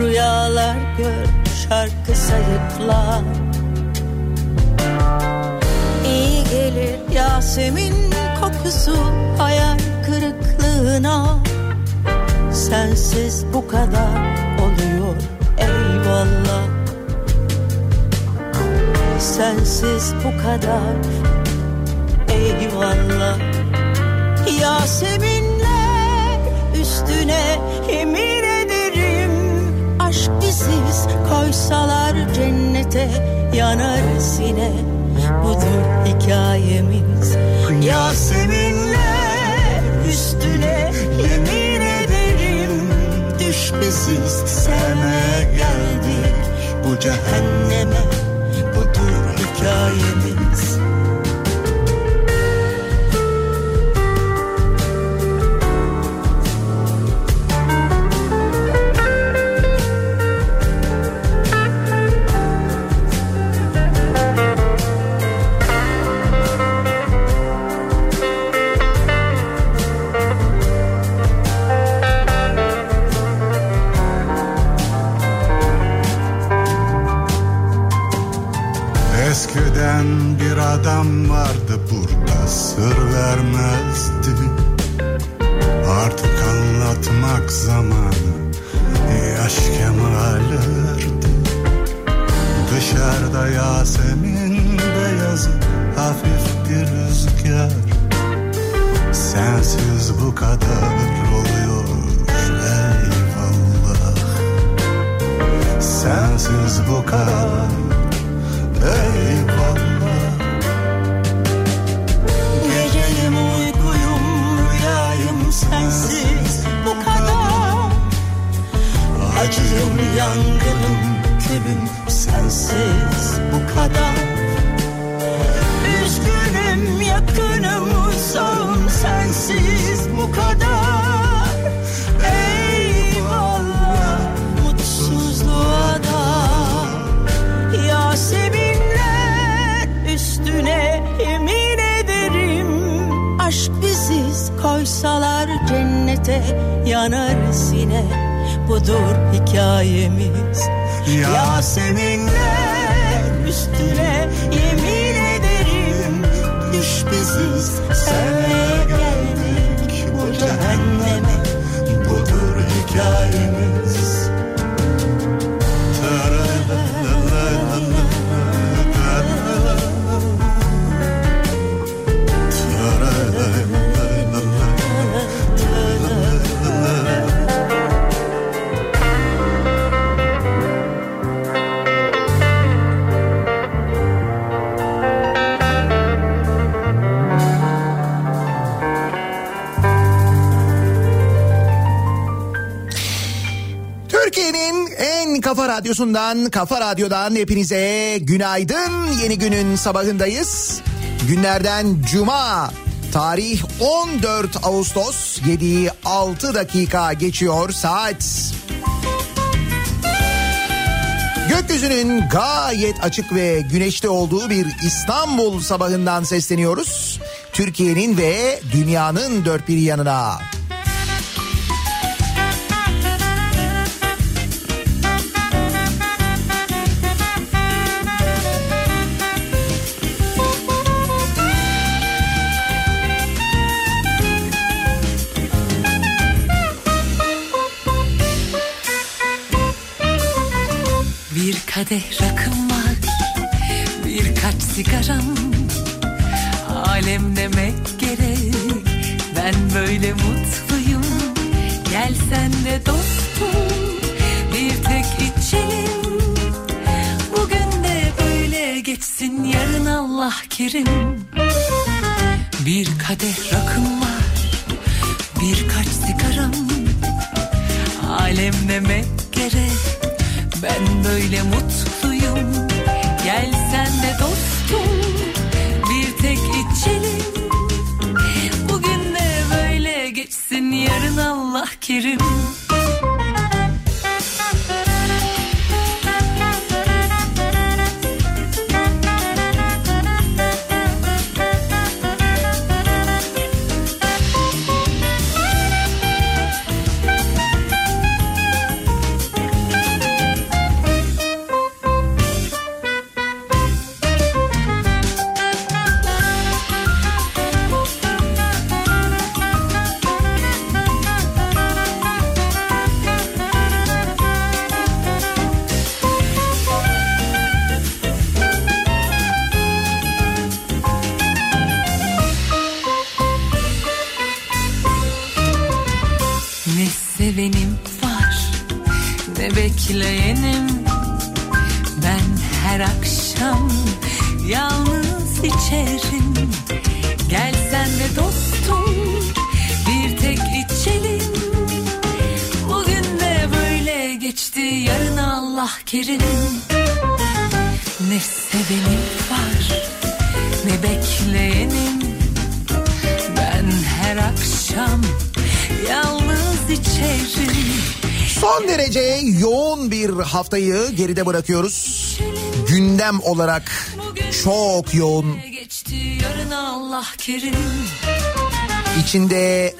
rüyalar gör şarkı sayıkla İyi gelir Yasemin kokusu hayal kırıklığına. Sensiz bu kadar oluyor eyvallah. Sensiz bu kadar eyvallah. Yaseminler üstüne Aşk koysalar cennete yanarız yine Budur hikayemiz. Yaseminler üstüne yemin ederim. Düş biziz sevmeye geldik. Bu cehenneme Budur hikayemiz vermezdi Artık anlatmak zamanı. Yaş kemalirdi Dışarıda Yasemin beyazı hafif bir rüzgar. Sensiz bu kadar oluyor eyvallah. Sensiz bu kadar sensiz bu kadar. Üzgünüm yakınım sağım sensiz bu kadar. Eyvallah mutsuzluğa da. Yaseminler üstüne yemin ederim. Aşk biziz koysalar cennete yanarız yine. Budur hikayemiz Yaseminler üstüne yemin ederim Düş biziz sevmeye geldik. Bu cehenneme. Budur hikayemiz kafa radyosundan, kafa radyodan hepinize günaydın. Yeni günün sabahındayız. Günlerden cuma. Tarih 14 Ağustos 7'yi 6 dakika geçiyor saat. Gökyüzünün gayet açık ve güneşli olduğu bir İstanbul sabahından sesleniyoruz. Türkiye'nin ve dünyanın dört bir yanına. Kadeh rakım var Birkaç sigaram. Alem demek gerek Ben böyle mutluyum. Gel sen de dostum Bir tek içelim. Bugün de böyle geçsin Yarın Allah kerim. Bir kadeh rakım var Birkaç sigaram. Alem demek gerek ben böyle mutluyum. Gel sen de dostum. Bir tek içelim. Bugün de böyle geçsin. Yarın Allah kerim bekleyenim. Ben her akşam yalnız içerim. Gelsen de dostum bir tek içelim. Bugün de böyle geçti yarın Allah kerim. Ne sevenim var ne bekleyenim. Ben her akşam yalnız içerim Son derece yoğun bir haftayı geride bırakıyoruz. Gündem olarak çok yoğun. İçinde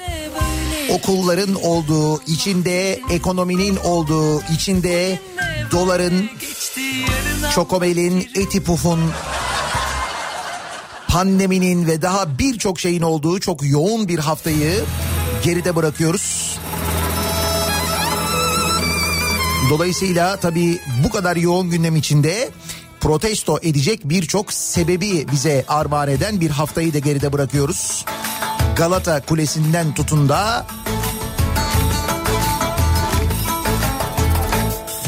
okulların olduğu, içinde ekonominin olduğu, içinde doların, çokomelin, etipufun, pandeminin ve daha birçok şeyin olduğu çok yoğun bir haftayı geride bırakıyoruz. Dolayısıyla tabii bu kadar yoğun gündem içinde protesto edecek birçok sebebi bize armağan eden bir haftayı da geride bırakıyoruz. Galata Kulesi'nden tutun da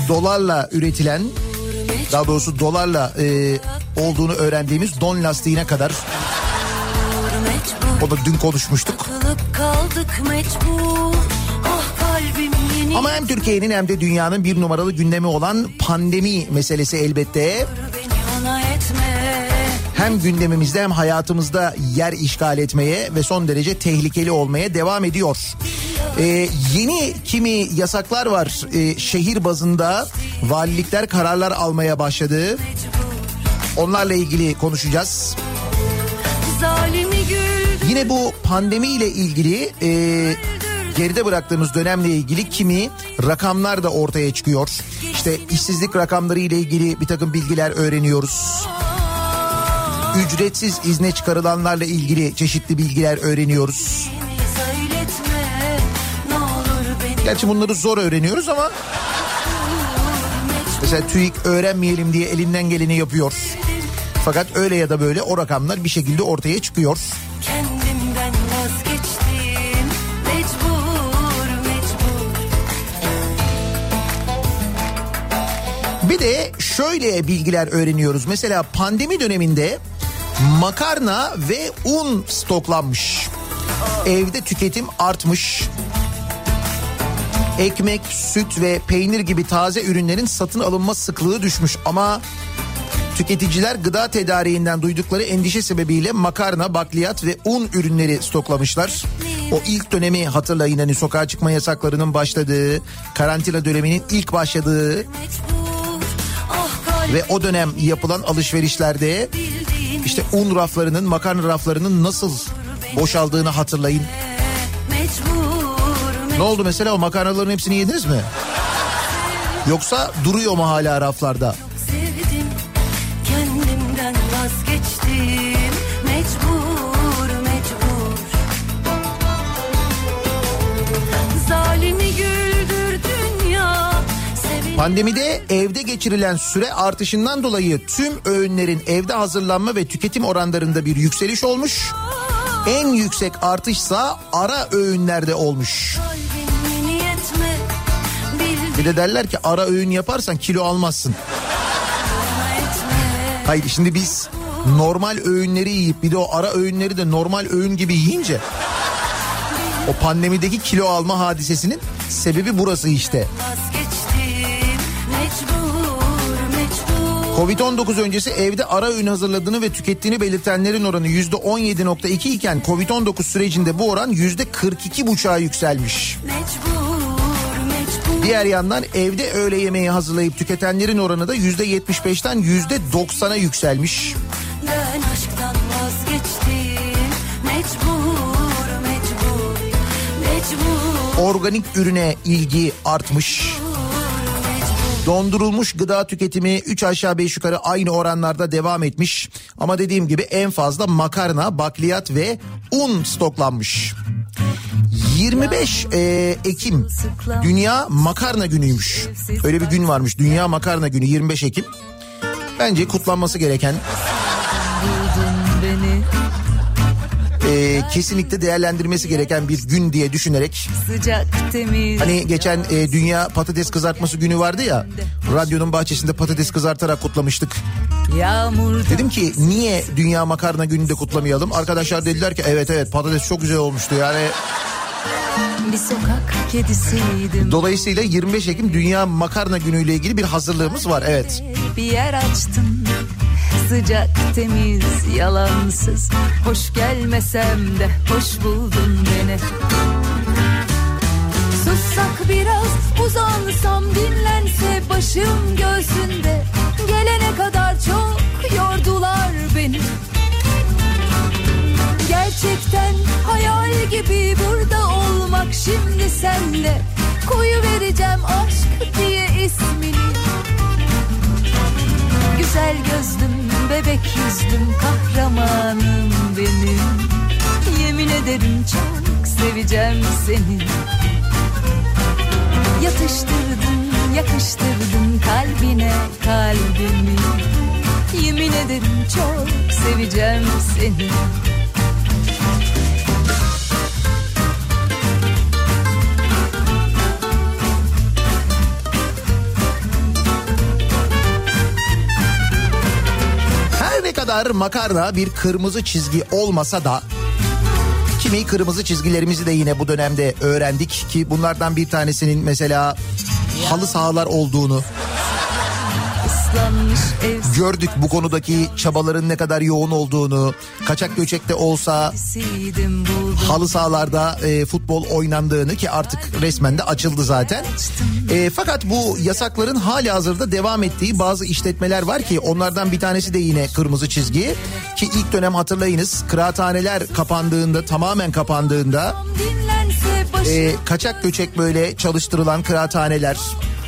dolarla üretilen daha doğrusu dolarla e, olduğunu öğrendiğimiz don lastiğine kadar o da dün konuşmuştuk. Kaldık mecbur Ama hem Türkiye'nin hem de dünyanın bir numaralı gündemi olan pandemi meselesi elbette hem gündemimizde hem hayatımızda yer işgal etmeye ve son derece tehlikeli olmaya devam ediyor. Ee, yeni kimi yasaklar var Ee, şehir bazında valilikler kararlar almaya başladı. Onlarla ilgili konuşacağız. Yine bu pandemiyle ilgili e, geride bıraktığımız dönemle ilgili kimi rakamlar da ortaya çıkıyor. İşte işsizlik rakamları ile ilgili bir takım bilgiler öğreniyoruz. Ücretsiz izne çıkarılanlarla ilgili çeşitli bilgiler öğreniyoruz. Gerçi bunları zor öğreniyoruz ama mesela TÜİK öğrenmeyelim diye elinden geleni yapıyor. Fakat öyle ya da böyle o rakamlar bir şekilde ortaya çıkıyor. Kendimden Bir de şöyle bilgiler öğreniyoruz. Mesela pandemi döneminde makarna ve un stoklanmış. Evde tüketim artmış. Ekmek, süt ve peynir gibi taze ürünlerin satın alınma sıklığı düşmüş ama tüketiciler gıda tedariğinden duydukları endişe sebebiyle makarna, bakliyat ve un ürünleri stoklamışlar. O ilk dönemi hatırlayın hani sokağa çıkma yasaklarının başladığı, karantina döneminin ilk başladığı ve o dönem yapılan alışverişlerde işte un raflarının, makarna raflarının nasıl boşaldığını hatırlayın. Ne oldu mesela o makarnaların hepsini yediniz mi? Yoksa duruyor mu hala raflarda? Pandemide evde geçirilen süre artışından dolayı tüm öğünlerin evde hazırlanma ve tüketim oranlarında bir yükseliş olmuş. En yüksek artışsa ara öğünlerde olmuş. Bir de derler ki ara öğün yaparsan kilo almazsın. Hayır şimdi biz normal öğünleri yiyip bir de o ara öğünleri de normal öğün gibi yiyince o pandemideki kilo alma hadisesinin sebebi burası işte. Covid-19 öncesi evde ara öğün hazırladığını ve tükettiğini belirtenlerin oranı %17.2 iken Covid-19 sürecinde bu oran %42.5'a yükselmiş. Mecbur mecbur Diğer yandan evde öğle yemeği hazırlayıp tüketenlerin oranı da %75'ten %90'a yükselmiş. Ben aşktan vazgeçtim Mecbur mecbur Mecbur Organik ürüne ilgi artmış. Dondurulmuş gıda tüketimi 3 aşağı 5 yukarı aynı oranlarda devam etmiş. Ama dediğim gibi en fazla makarna, bakliyat ve un stoklanmış. 25 e, Ekim Dünya Makarna Günü'ymüş. Öyle bir gün varmış. Dünya Makarna Günü 25 Ekim. Bence kutlanması gereken e, kesinlikle değerlendirmesi gereken bir gün diye düşünerek Sıcak temiz. Hani geçen e, Dünya Patates Kızartması Günü vardı ya. Radyonun bahçesinde patates kızartarak kutlamıştık. Dedim ki niye Dünya Makarna Günü'nde kutlamayalım? Arkadaşlar dediler ki evet evet patates çok güzel olmuştu yani. bir sokak kedisiydim. Dolayısıyla 25 Ekim Dünya Makarna Günü ile ilgili bir hazırlığımız var evet. bir yer açtın Sıcak temiz yalansız. Hoş gelmesem de hoş buldun beni. Sussak biraz uzansam dinlense başım göğsünde. Gelene kadar çok yordular beni. Gerçekten hayal gibi burada olmak şimdi senle. Koyu vereceğim aşk diye ismini. Güzel gözlüm, bebek yüzlüm, kahramanım benim. Yemin ederim çok seveceğim seni. Yatıştırdın, yakıştırdın kalbine kalbimi. Yemin ederim çok seveceğim seni. Kadar makarna bir kırmızı çizgi olmasa da kimi kırmızı çizgilerimizi de yine bu dönemde öğrendik ki bunlardan bir tanesinin mesela halı sahalar olduğunu gördük bu konudaki çabaların ne kadar yoğun olduğunu kaçak göçekte olsa halı sahalarda e, futbol oynandığını ki artık resmen de açıldı zaten. E, fakat bu yasakların hali hazırda devam ettiği bazı işletmeler var ki onlardan bir tanesi de yine kırmızı çizgi. Ki ilk dönem hatırlayınız kıraathaneler kapandığında tamamen kapandığında e, kaçak göçek böyle çalıştırılan kıraathaneler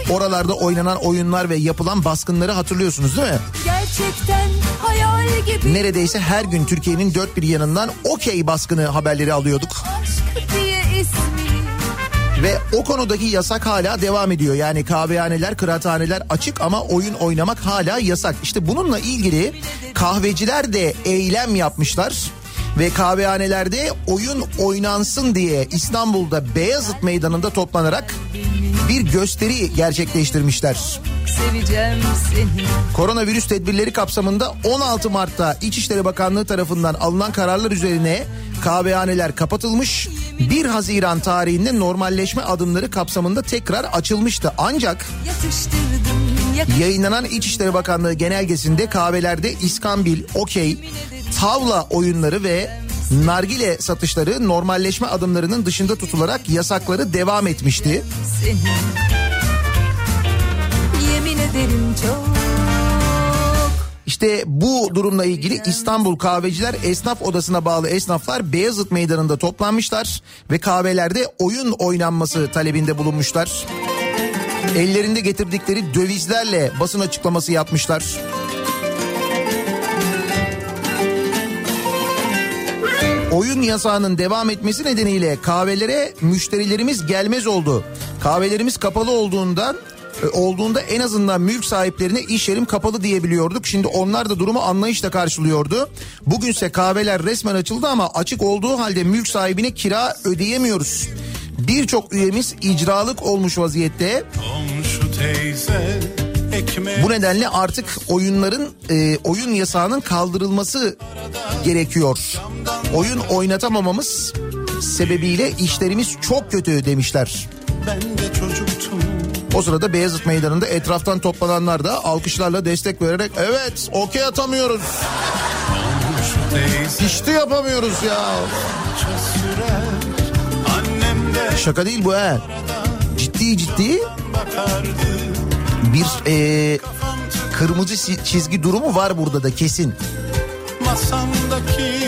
oralarda oynanan oyunlar ve yapılan baskınları hatırlıyorsunuz değil mi? gerçekten hayal gibi. Neredeyse her gün Türkiye'nin dört bir yanından okey baskını haberleri alıyorduk. aşk diye ismini Ve o konudaki yasak hala devam ediyor. Yani kahvehaneler, kıraathaneler açık ama oyun oynamak hala yasak. İşte bununla ilgili kahveciler de eylem yapmışlar. Ve kahvehanelerde oyun oynansın diye İstanbul'da Beyazıt Meydanı'nda toplanarak bir gösteri gerçekleştirmişler. seveceğim seni. Koronavirüs tedbirleri kapsamında 16 Mart'ta İçişleri Bakanlığı tarafından alınan kararlar üzerine kahvehaneler kapatılmış. 1 Haziran tarihinde normalleşme adımları kapsamında tekrar açılmıştı. Ancak yayınlanan İçişleri Bakanlığı genelgesinde kahvelerde iskambil, okey, tavla oyunları ve nargile satışları normalleşme adımlarının dışında tutularak yasakları devam etmişti. İşte bu durumla ilgili İstanbul Kahveciler Esnaf Odası'na bağlı esnaflar Beyazıt Meydanı'nda toplanmışlar ve kahvelerde oyun oynanması talebinde bulunmuşlar. Ellerinde getirdikleri dövizlerle basın açıklaması yapmışlar. Oyun yasağının devam etmesi nedeniyle kahvelere müşterilerimiz gelmez oldu. Kahvelerimiz kapalı olduğundan e, olduğunda en azından mülk sahiplerine iş yerim kapalı diyebiliyorduk. Şimdi onlar da durumu anlayışla karşılıyordu. Bugünse kahveler resmen açıldı ama açık olduğu halde mülk sahibine kira ödeyemiyoruz. Birçok üyemiz icralık olmuş vaziyette. Komşu teyze Bu nedenle artık oyunların e, oyun yasağının kaldırılması gerekiyor. Oyun oynatamamamız sebebiyle işlerimiz çok kötü demişler. ben de çocuktum. O sırada Beyazıt Meydanı'nda etraftan toplananlar da alkışlarla destek vererek evet okey atamıyoruz. Teyze Pişti yapamıyoruz ya. de Şaka değil bu ha. Ciddi ciddi. Bir e, kırmızı çizgi durumu var burada da kesin. Masamdaki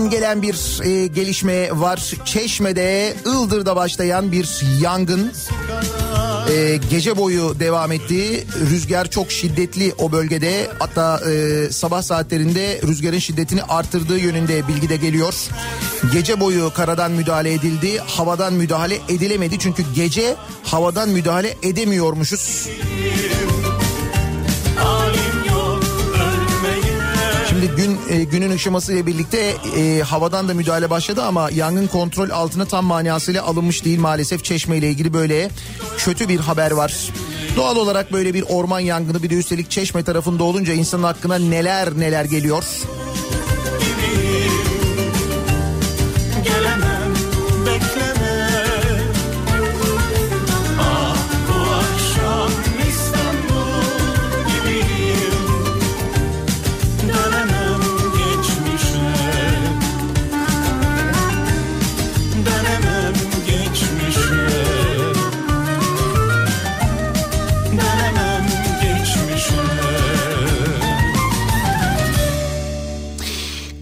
Geceden gelen bir e, gelişme var. Çeşme'de Ildır'da başlayan bir yangın e, gece boyu devam etti. Rüzgar çok şiddetli o bölgede. Hatta e, sabah saatlerinde rüzgarın şiddetini arttırdığı yönünde bilgi de geliyor. Gece boyu karadan müdahale edildi. Havadan müdahale edilemedi. Çünkü gece havadan müdahale edemiyormuşuz. Gün e, günün ışıması ile birlikte e, havadan da müdahale başladı ama yangın kontrol altına tam manasıyla alınmış değil maalesef. Çeşme ile ilgili böyle kötü bir haber var. Doğal olarak böyle bir orman yangını bir de üstelik Çeşme tarafında olunca insanın hakkına neler neler geliyor.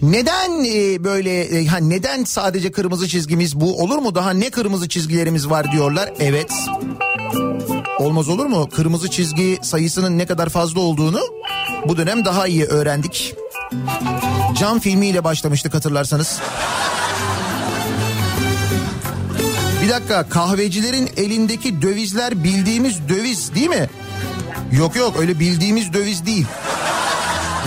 Neden e, böyle e, ha neden sadece kırmızı çizgimiz bu olur mu? Daha ne kırmızı çizgilerimiz var diyorlar. Evet. Olmaz olur mu? Kırmızı çizgi sayısının ne kadar fazla olduğunu bu dönem daha iyi öğrendik. Cam filmiyle başlamıştık hatırlarsanız. Bir dakika kahvecilerin elindeki dövizler bildiğimiz döviz değil mi? Yok yok öyle bildiğimiz döviz değil.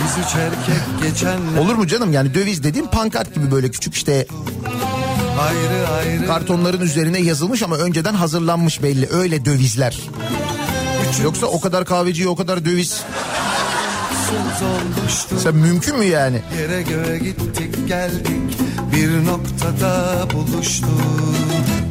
Biz üç erkek geçenler. Olur mu canım? Yani döviz dediğim pankart gibi böyle küçük işte ayrı ayrı. kartonların üzerine yazılmış ama önceden hazırlanmış belli. Öyle dövizler. Yoksa o kadar kahveciye o kadar döviz. Sen mümkün mü yani? Yere göğe gittik geldik. Bir noktada buluştuk.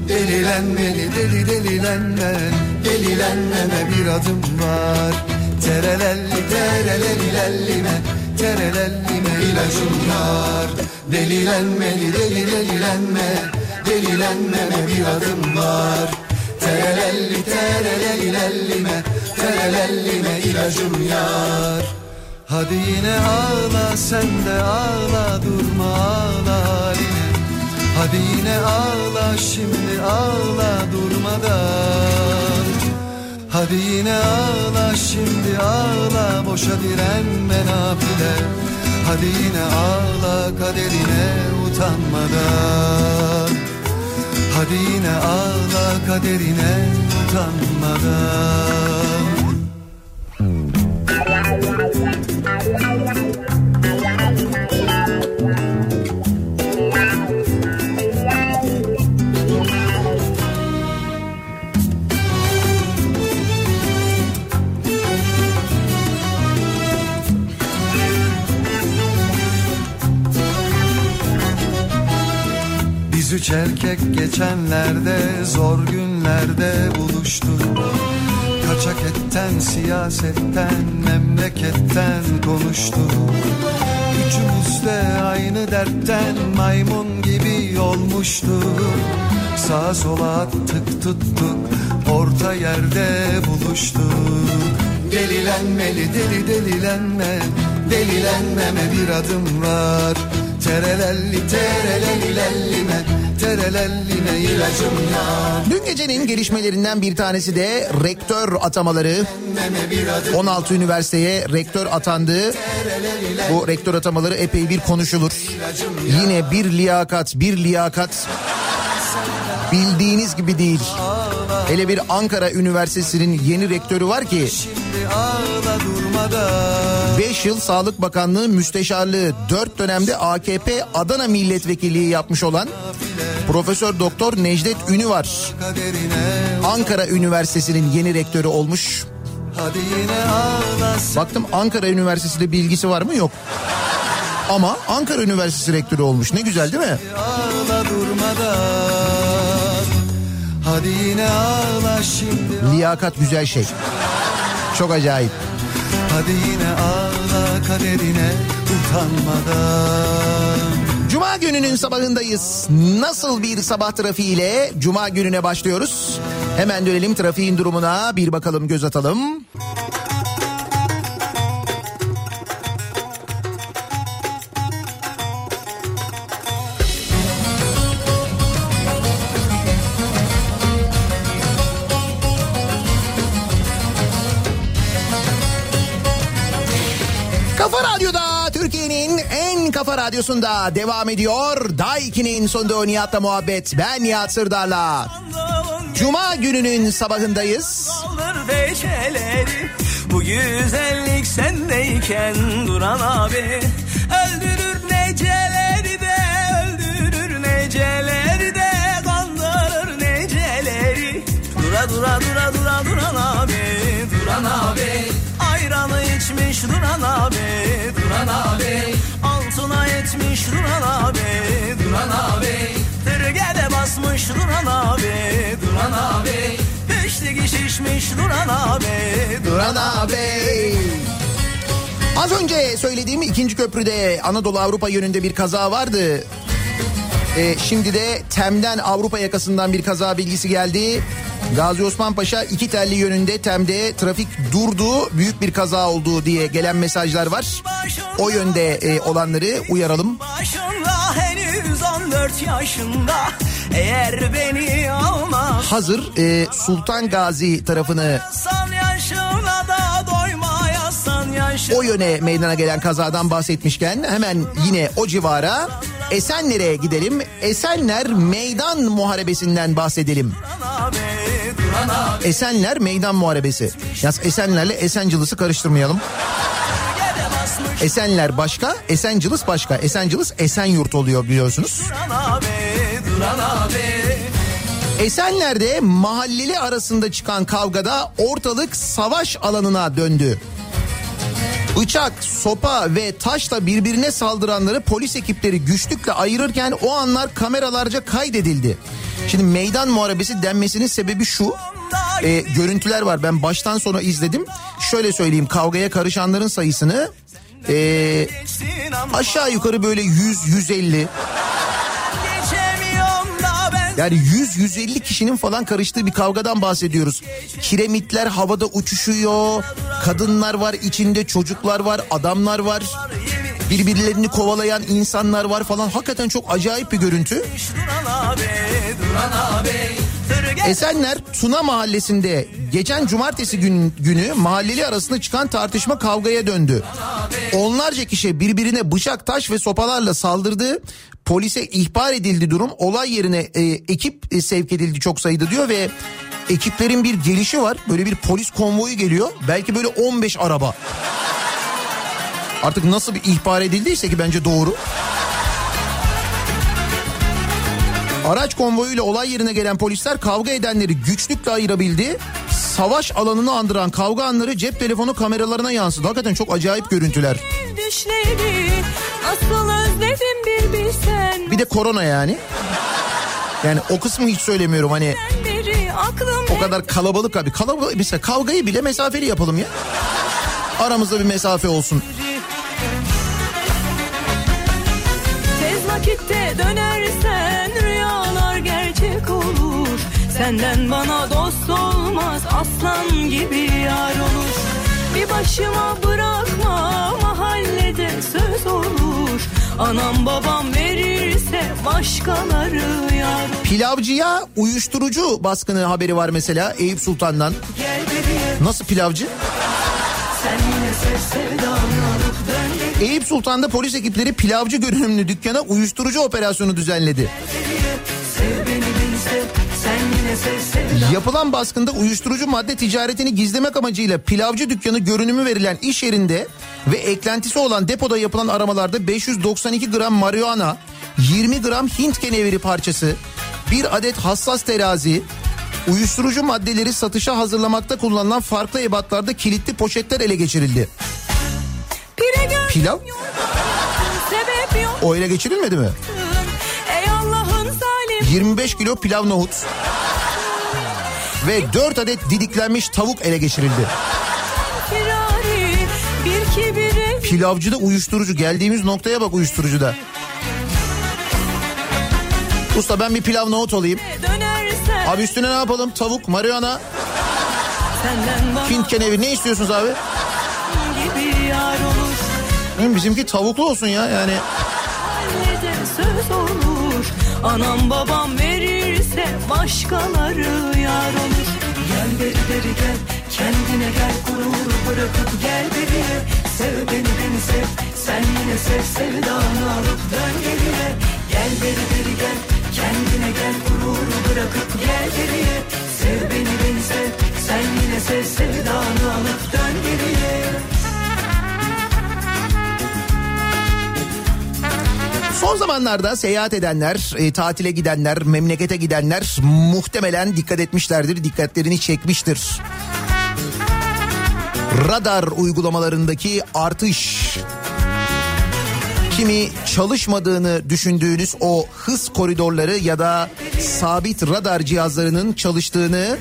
Delilenmeli deli delilenme. Delilenmeme bir adım var Terelelli terelellillime Terelellime ilacım var Delilenmeli deli delilenme Delilenmeme bir adım var. Terelelli terelellillime Terelellime ilacım yar. Hadi yine ağla sen de ağla durma ağla haline. Hadi yine ağla şimdi ağla durmadan Hadi yine ağla şimdi ağla boşa direnme nafile. Hadi yine ağla kaderine utanmadan Hadi yine ağla kaderine utanmadan Üç erkek geçenlerde zor günlerde buluştuk Kaçak etten siyasetten memleketten konuştuk Üçümüz de aynı dertten maymun gibi olmuştuk Sağa sola attık tuttuk orta yerde buluştuk Delilenmeli deli delilenme Delilenmeme bir adım var. Terelelli terelellillime Dün gecenin gelişmelerinden bir tanesi de rektör atamaları. 16 üniversiteye rektör atandı. Bu rektör atamaları epey bir konuşulur. Yine bir liyakat, bir liyakat bildiğiniz gibi değil. Hele bir Ankara Üniversitesi'nin yeni rektörü var ki Şimdi ağla durmadan 5 yıl Sağlık Bakanlığı müsteşarlığı 4 dönemde AKP Adana milletvekilliği yapmış olan Profesör Doktor Necdet Ünü var. Ankara Üniversitesi'nin yeni rektörü olmuş. Baktım Ankara Üniversitesi'yle bilgisi var mı? Yok. Ama Ankara Üniversitesi rektörü olmuş. Ne güzel değil mi? Hadi yine ağla şimdi Liyakat güzel şey. Çok acayip. Hadi yine ağla kaderine utanmadan Cuma gününün sabahındayız. Nasıl bir sabah trafiğiyle Cuma gününe başlıyoruz? Hemen dönelim trafiğin durumuna bir bakalım göz atalım. Kafa radyosunda devam ediyor. Daiki'nin sonunda Nihat'la muhabbet. Ben Nihat Sırdar'la. Cuma gününün sabahındayız. Bu güzellik sendeyken duran abi Öldürür neceleri de öldürür neceleri de Kandırır neceleri Dura dura dura dura duran abi Duran abi Ayranı içmiş duran abi Duran abi Duran abi Tırgede basmış duran abi Duran abi Peşteki şişmiş duran abi Duran abi. Az önce söylediğim ikinci köprüde Anadolu Avrupa yönünde bir kaza vardı. Ee, şimdi de Tem'den Avrupa yakasından bir kaza bilgisi geldi. Gazi Osman Paşa iki telli yönünde Tem'de trafik durdu. Büyük bir kaza oldu diye gelen mesajlar var. O yönde e, olanları uyaralım. Henüz 14 yaşında Eğer beni almaz Hazır e, Sultan Gazi tarafını o yöne meydana gelen kazadan bahsetmişken hemen yine o civara Esenler'e gidelim. Esenler meydan muharebesinden bahsedelim. Esenler meydan muharebesi. Yaz Esenler'le Esencilıs'ı karıştırmayalım. Esenler başka, Esencilis başka. Esencilis Esenyurt oluyor biliyorsunuz. Duran abi Duran abi Esenler'de mahalleli arasında çıkan kavgada ortalık savaş alanına döndü. Bıçak, sopa ve taşla birbirine saldıranları polis ekipleri güçlükle ayırırken o anlar kameralarca kaydedildi. Şimdi meydan muharebesi denmesinin sebebi şu. e, görüntüler var ben baştan sona izledim. Şöyle söyleyeyim kavgaya karışanların sayısını e, ama aşağı yukarı böyle 100-150 geçemiyorum da ben yani 100-150 kişinin falan karıştığı bir kavgadan bahsediyoruz. Kiremitler havada uçuşuyor. Kadınlar var içinde çocuklar var adamlar var. Birbirlerini kovalayan insanlar var falan. Hakikaten çok acayip bir görüntü. Duran abi Duran abi Esenler Tuna mahallesinde geçen cumartesi gün, günü mahalleli arasında çıkan tartışma kavgaya döndü. Onlarca kişi birbirine bıçak, taş ve sopalarla saldırdı. Polise ihbar edildi durum. Olay yerine e, ekip e, sevk edildi çok sayıda diyor ve ekiplerin bir gelişi var. Böyle bir polis konvoyu geliyor. Belki böyle 15 araba. Artık nasıl bir ihbar edildiyse ki bence doğru. Araç konvoyuyla olay yerine gelen polisler kavga edenleri güçlükle ayırabildi. Savaş alanını andıran kavga anları cep telefonu kameralarına yansıdı. Hakikaten çok acayip görüntüler. Bir de korona yani. Yani o kısmı hiç söylemiyorum hani o kadar kalabalık abi. Kalabalık mesela kavgayı bile mesafeli yapalım ya. Aramızda bir mesafe olsun. Tez vakitte dönersen Senden bana dost olmaz aslan gibi yar olur Bir başıma bırakma mahallede söz olur Anam babam verirse başkaları yar olur Pilavcıya uyuşturucu baskını haberi var mesela Eyüp Sultan'dan. Nasıl pilavcı? Eyüp Sultan'da polis ekipleri pilavcı görünümlü dükkana uyuşturucu operasyonu düzenledi. Yapılan baskında uyuşturucu madde ticaretini gizlemek amacıyla pilavcı dükkanı görünümü verilen iş yerinde ve eklentisi olan depoda yapılan aramalarda 592 gram marihuana, 20 gram Hint keneviri parçası, bir adet hassas terazi, uyuşturucu maddeleri satışa hazırlamakta kullanılan farklı ebatlarda kilitli poşetler ele geçirildi. Pilav o ele geçirilmedi mi? Ey Allah'ın zalim 25 kilo pilav nohut ve 4 adet didiklenmiş tavuk ele geçirildi. kibiri Pilavcıda uyuşturucu geldiğimiz noktaya bak uyuşturucuda. Usta ben bir pilav nohut dönersen Abi üstüne ne yapalım? Tavuk, marihuana, Hint kenevi ne istiyorsunuz abi? Hı, Bizimki tavuklu olsun ya yani. Söz olur. Anam babam verirse başkaları yar olur. Gel beri beri gel kendine gel gururu bırakıp gel beriye. Sev beni beni sev sen yine sev sevdanı alıp dön geriye. Gel beri beri gel kendine gel gururu bırakıp gel beriye. Sev beni beni sev sen yine sev sevdanı alıp dön geriye. Son zamanlarda seyahat edenler, e, tatile gidenler, memlekete gidenler muhtemelen dikkat etmişlerdir, dikkatlerini çekmiştir. Radar uygulamalarındaki artış. Kimi çalışmadığını düşündüğünüz o hız koridorları ya da sabit radar cihazlarının çalıştığını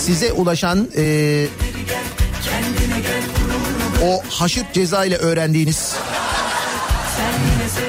size ulaşan e, o haşırt ceza ile öğrendiğiniz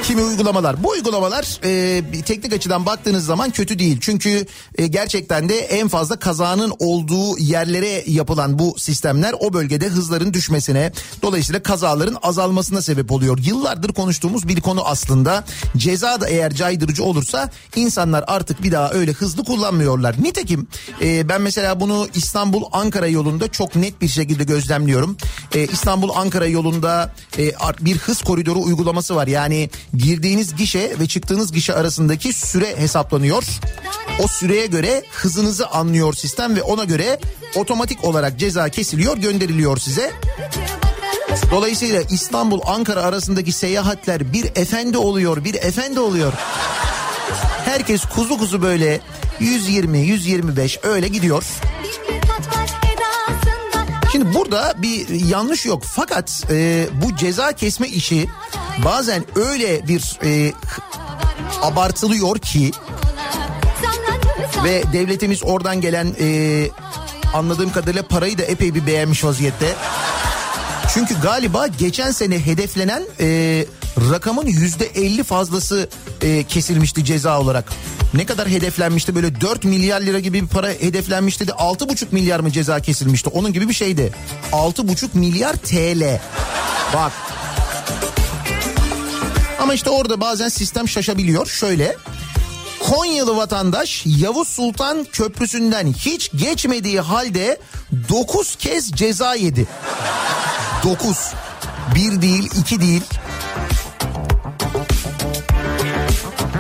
kimi uygulamalar. Bu uygulamalar e, teknik açıdan baktığınız zaman kötü değil. Çünkü e, gerçekten de en fazla kazanın olduğu yerlere yapılan bu sistemler o bölgede hızların düşmesine dolayısıyla kazaların azalmasına sebep oluyor. Yıllardır konuştuğumuz bir konu aslında. Ceza da eğer caydırıcı olursa insanlar artık bir daha öyle hızlı kullanmıyorlar. Nitekim e, ben mesela bunu İstanbul Ankara yolunda çok net bir şekilde gözlemliyorum. E, İstanbul Ankara yolunda e, bir hız koridoru uygulaması var. Yani girdiğiniz gişe ve çıktığınız gişe arasındaki süre hesaplanıyor. O süreye göre hızınızı anlıyor sistem ve ona göre otomatik olarak ceza kesiliyor gönderiliyor size. Dolayısıyla İstanbul Ankara arasındaki seyahatler bir efendi oluyor bir efendi oluyor. Herkes kuzu kuzu böyle 120 125 öyle gidiyor. Şimdi burada bir yanlış yok fakat e, bu ceza kesme işi bazen öyle bir e, abartılıyor ki ve devletimiz oradan gelen e, anladığım kadarıyla parayı da epey bir beğenmiş vaziyette. Çünkü galiba geçen sene hedeflenen e, rakamın yüzde elli fazlası e, kesilmişti ceza olarak. Ne kadar hedeflenmişti böyle 4 milyar lira gibi bir para hedeflenmişti de 6,5 milyar mı ceza kesilmişti onun gibi bir şeydi. 6,5 milyar TL. Bak. Ama işte orada bazen sistem şaşabiliyor. Şöyle Konyalı vatandaş Yavuz Sultan Köprüsü'nden hiç geçmediği halde 9 kez ceza yedi. 9. Bir değil, iki değil.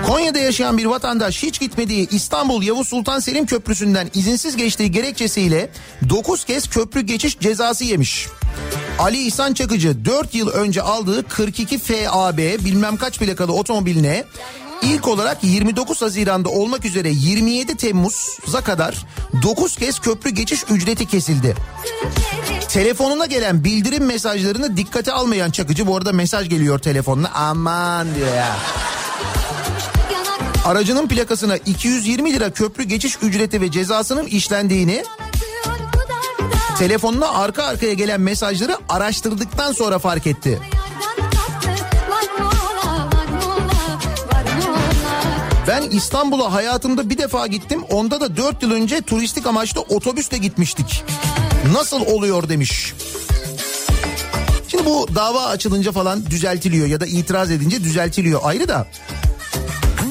Konya'da yaşayan bir vatandaş hiç gitmediği İstanbul Yavuz Sultan Selim Köprüsü'nden izinsiz geçtiği gerekçesiyle 9 kez köprü geçiş cezası yemiş. Ali İhsan Çakıcı 4 yıl önce aldığı 42 FAB bilmem kaç plakalı otomobiline ilk olarak 29 Haziran'da olmak üzere 27 Temmuz'a kadar 9 kez köprü geçiş ücreti kesildi. Telefonuna gelen bildirim mesajlarını dikkate almayan Çakıcı bu arada mesaj geliyor telefonuna aman diyor ya. Aracının plakasına 220 lira köprü geçiş ücreti ve cezasının işlendiğini telefonuna arka arkaya gelen mesajları araştırdıktan sonra fark etti. Ben İstanbul'a hayatımda bir defa gittim. Onda da 4 yıl önce turistik amaçlı otobüsle gitmiştik. Nasıl oluyor demiş. Şimdi bu dava açılınca falan düzeltiliyor ya da itiraz edince düzeltiliyor ayrı da.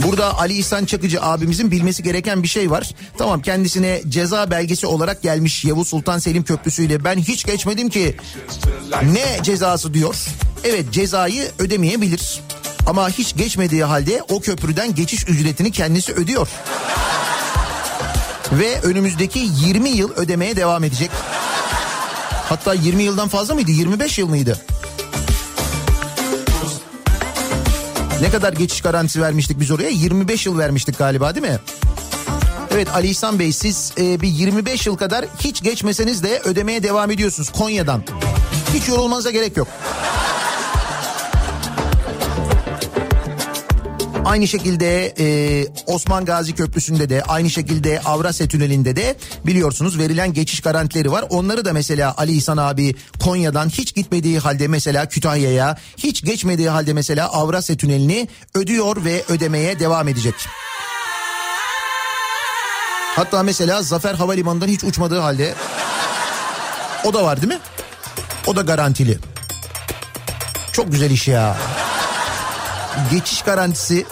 Burada Ali İhsan Çakıcı abimizin bilmesi gereken bir şey var. Tamam kendisine ceza belgesi olarak gelmiş Yavuz Sultan Selim Köprüsü ile ben hiç geçmedim ki ne cezası diyor. Evet cezayı ödemeyebilir. Ama hiç geçmediği halde o köprüden geçiş ücretini kendisi ödüyor. Ve önümüzdeki 20 yıl ödemeye devam edecek. Hatta 20 yıldan fazla mıydı? 25 yıl mıydı? Ne kadar geçiş garantisi vermiştik biz oraya? 25 yıl vermiştik galiba değil mi? Evet Ali İhsan Bey siz e, bir 25 yıl kadar hiç geçmeseniz de ödemeye devam ediyorsunuz Konya'dan. Hiç yorulmanıza gerek yok. Aynı şekilde e, Osman Gazi Köprüsü'nde de aynı şekilde Avrasya Tüneli'nde de biliyorsunuz verilen geçiş garantileri var. Onları da mesela Ali İhsan abi Konya'dan hiç gitmediği halde mesela Kütahya'ya hiç geçmediği halde mesela Avrasya Tüneli'ni ödüyor ve ödemeye devam edecek. Hatta mesela Zafer Havalimanı'ndan hiç uçmadığı halde o da var değil mi? O da garantili. Çok güzel iş ya. Geçiş garantisi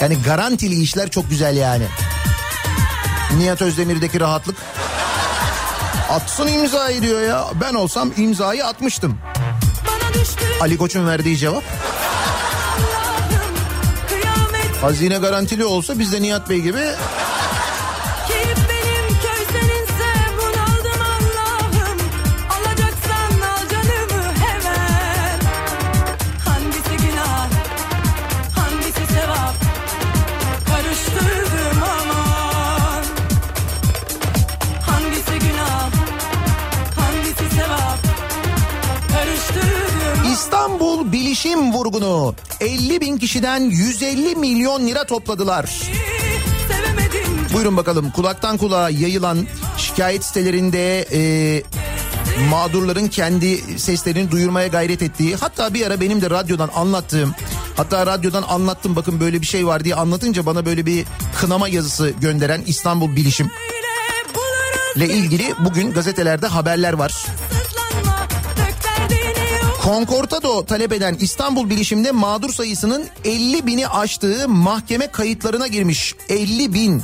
yani garantili işler çok güzel yani. Nihat Özdemir'deki rahatlık. Atsın imzayı diyor ya. Ben olsam imzayı atmıştım. Ali Koç'un verdiği cevap. Hazine garantili olsa biz de Nihat Bey gibi Bilişim Vurgunu 50 bin kişiden 150 milyon lira topladılar. Buyurun bakalım kulaktan kulağa yayılan şikayet sitelerinde e, mağdurların kendi seslerini duyurmaya gayret ettiği hatta bir ara benim de radyodan anlattığım hatta radyodan anlattım bakın böyle bir şey var diye anlatınca bana böyle bir kınama yazısı gönderen İstanbul Bilişim ile ilgili bugün gazetelerde haberler var. Concordato talep eden İstanbul Bilişim'de mağdur sayısının 50 bini aştığı mahkeme kayıtlarına girmiş. 50 bin.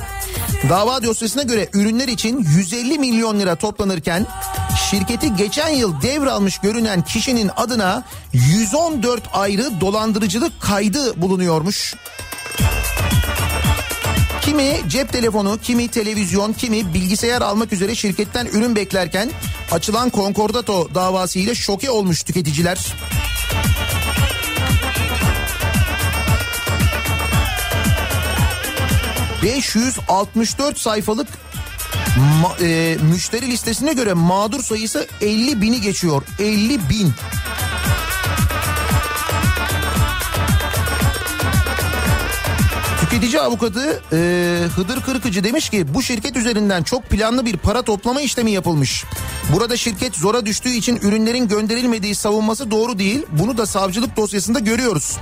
Dava dosyasına göre ürünler için 150 milyon lira toplanırken şirketi geçen yıl devralmış görünen kişinin adına 114 ayrı dolandırıcılık kaydı bulunuyormuş. Kimi cep telefonu, kimi televizyon, kimi bilgisayar almak üzere şirketten ürün beklerken açılan Concordato davası ile şoke olmuş tüketiciler. ...564 sayfalık ma- e, müşteri listesine göre mağdur sayısı 50 bini geçiyor. 50 bin. Tüketici avukatı e, Hıdır Kırkıcı demiş ki bu şirket üzerinden çok planlı bir para toplama işlemi yapılmış. Burada şirket zora düştüğü için ürünlerin gönderilmediği savunması doğru değil. Bunu da savcılık dosyasında görüyoruz.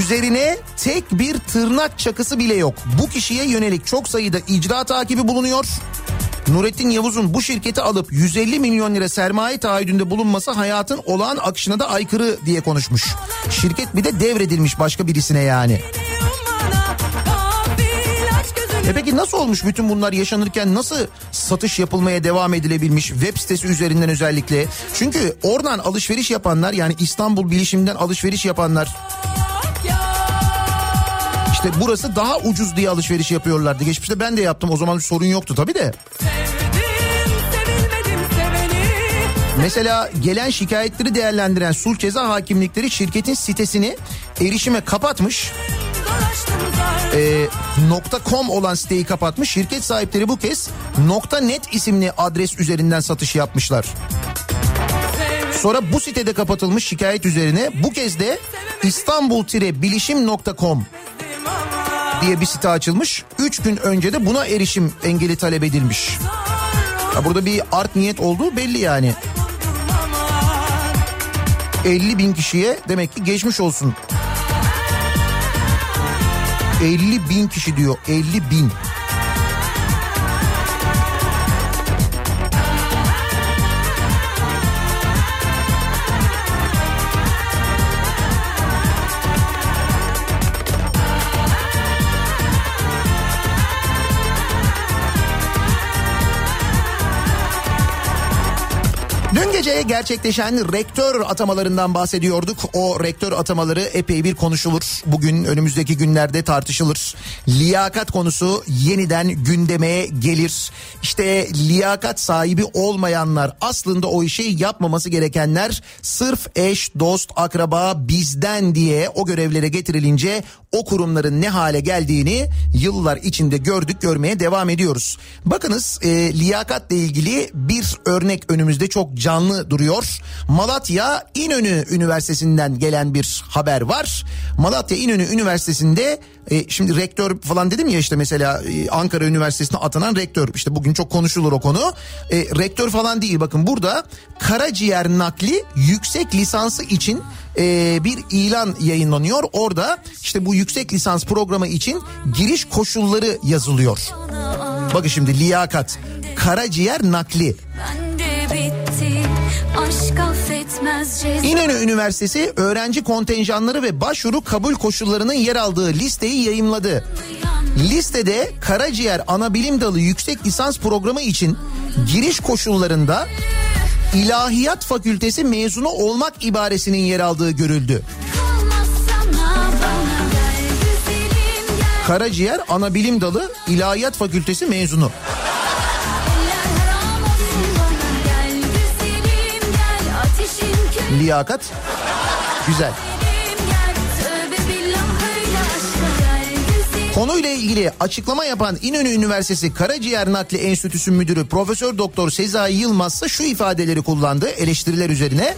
Üzerine tek bir tırnak çakısı bile yok. Bu kişiye yönelik çok sayıda icra takibi bulunuyor. Nurettin Yavuz'un bu şirketi alıp 150 milyon lira sermaye taahhüdünde bulunması hayatın olağan akışına da aykırı diye konuşmuş. Şirket bir de devredilmiş başka birisine yani. E peki nasıl olmuş bütün bunlar yaşanırken nasıl satış yapılmaya devam edilebilmiş web sitesi üzerinden özellikle? Çünkü oradan alışveriş yapanlar yani İstanbul Bilişim'den alışveriş yapanlar işte burası daha ucuz diye alışveriş yapıyorlardı. Geçmişte ben de yaptım o zaman sorun yoktu tabii de. Mesela gelen şikayetleri değerlendiren sulh ceza hakimlikleri şirketin sitesini erişime kapatmış. E, .com olan siteyi kapatmış. Şirket sahipleri bu kez .net isimli adres üzerinden satış yapmışlar. Sonra bu sitede kapatılmış şikayet üzerine bu kez de istanbul-bilişim.com diye bir site açılmış. 3 gün önce de buna erişim engeli talep edilmiş. Ya burada bir art niyet olduğu belli yani. 50 bin kişiye demek ki geçmiş olsun. 50 bin kişi diyor 50 bin. Gece gerçekleşen rektör atamalarından bahsediyorduk. O rektör atamaları epey bir konuşulur. Bugün önümüzdeki günlerde tartışılır. Liyakat konusu yeniden gündeme gelir. İşte liyakat sahibi olmayanlar aslında o işi yapmaması gerekenler sırf eş, dost, akraba bizden diye o görevlere getirilince o kurumların ne hale geldiğini yıllar içinde gördük görmeye devam ediyoruz. Bakınız e, liyakatla ilgili bir örnek önümüzde çok canlı duruyor. Malatya İnönü Üniversitesi'nden gelen bir haber var. Malatya İnönü Üniversitesi'nde e, şimdi rektör falan dedim ya işte mesela e, Ankara Üniversitesi'ne atanan rektör işte bugün çok konuşulur o konu. E, rektör falan değil bakın burada karaciğer nakli yüksek lisansı için e, bir ilan yayınlanıyor. Orada işte bu yüksek lisans programı için giriş koşulları yazılıyor. Bakın şimdi liyakat, karaciğer nakli. İnönü Üniversitesi öğrenci kontenjanları ve başvuru kabul koşullarının yer aldığı listeyi yayımladı. Listede karaciğer anabilim dalı yüksek lisans programı için giriş koşullarında İlahiyat Fakültesi mezunu olmak ibaresinin yer aldığı görüldü. Karaciğer anabilim dalı İlahiyat Fakültesi mezunu. Liyakat güzel. Konuyla ilgili açıklama yapan İnönü Üniversitesi Karaciğer Nakli Enstitüsü Müdürü Profesör Doktor Sezai Yılmaz ise şu ifadeleri kullandı eleştiriler üzerine.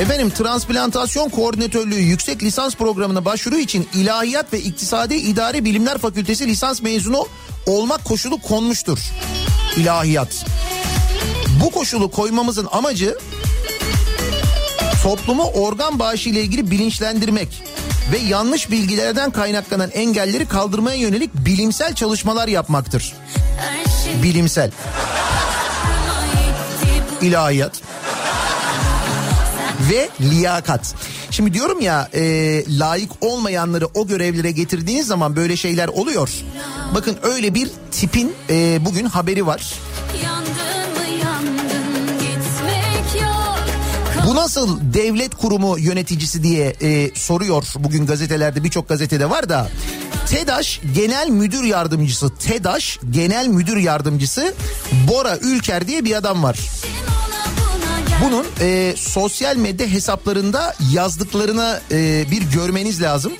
Efendim transplantasyon koordinatörlüğü yüksek lisans programına başvuru için İlahiyat ve İktisadi İdari Bilimler Fakültesi lisans mezunu olmak koşulu konmuştur. İlahiyat. Bu koşulu koymamızın amacı toplumu organ bağışı ile ilgili bilinçlendirmek ve yanlış bilgilerden kaynaklanan engelleri kaldırmaya yönelik bilimsel çalışmalar yapmaktır. Bilimsel. ilahiyat ve liyakat. Şimdi diyorum ya e, layık olmayanları o görevlere getirdiğiniz zaman böyle şeyler oluyor. Bakın öyle bir tipin e, bugün haberi var. Bu nasıl devlet kurumu yöneticisi diye e, soruyor bugün gazetelerde birçok gazetede var da. TEDAŞ Genel Müdür Yardımcısı TEDAŞ Genel Müdür Yardımcısı Bora Ülker diye bir adam var. Bunun e, sosyal medya hesaplarında yazdıklarını e, bir görmeniz lazım.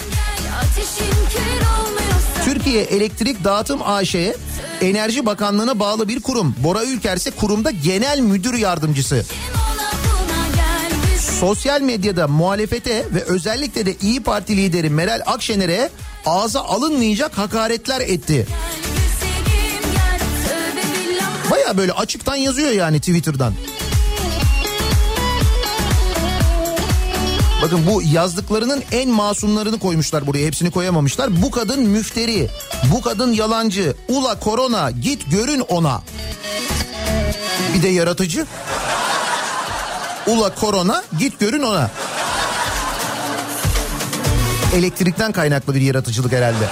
Türkiye Elektrik Dağıtım AŞ'ye Enerji Bakanlığı'na bağlı bir kurum. Bora Ülker ise kurumda genel müdür yardımcısı. Sosyal medyada muhalefete ve özellikle de İyi Parti lideri Meral Akşener'e ağza alınmayacak hakaretler etti. Baya böyle açıktan yazıyor yani Twitter'dan. Bakın bu yazdıklarının en masumlarını koymuşlar buraya. Hepsini koyamamışlar. Bu kadın müfteri. Bu kadın yalancı. Ula korona git görün ona. Bir de yaratıcı. Ula korona git görün ona. Elektrikten kaynaklı bir yaratıcılık herhalde.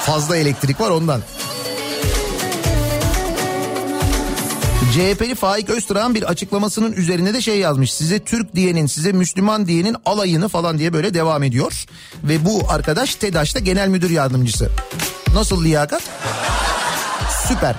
Fazla elektrik var ondan. CHP'li Faik Öztürk'ün bir açıklamasının üzerine de şey yazmış. Size Türk diyenin, size Müslüman diyenin alayını falan diye böyle devam ediyor. Ve bu arkadaş TEDAŞ'ta genel müdür yardımcısı. Nasıl liyakat? Süper.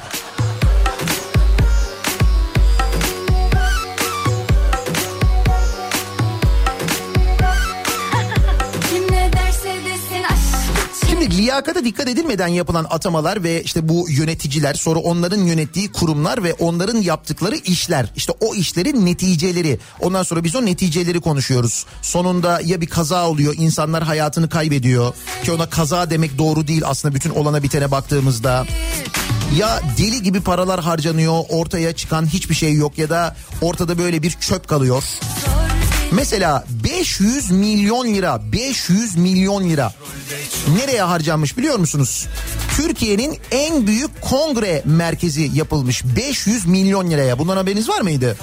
Liyakata dikkat edilmeden yapılan atamalar ve işte bu yöneticiler sonra onların yönettiği kurumlar ve onların yaptıkları işler işte o işlerin neticeleri ondan sonra biz o neticeleri konuşuyoruz. Sonunda ya bir kaza oluyor insanlar hayatını kaybediyor ki ona kaza demek doğru değil aslında bütün olana bitene baktığımızda. Ya deli gibi paralar harcanıyor ortaya çıkan hiçbir şey yok ya da ortada böyle bir çöp kalıyor. Mesela 500 milyon lira 500 milyon lira nereye harcanmış biliyor musunuz? Türkiye'nin en büyük kongre merkezi yapılmış 500 milyon liraya bundan haberiniz var mıydı?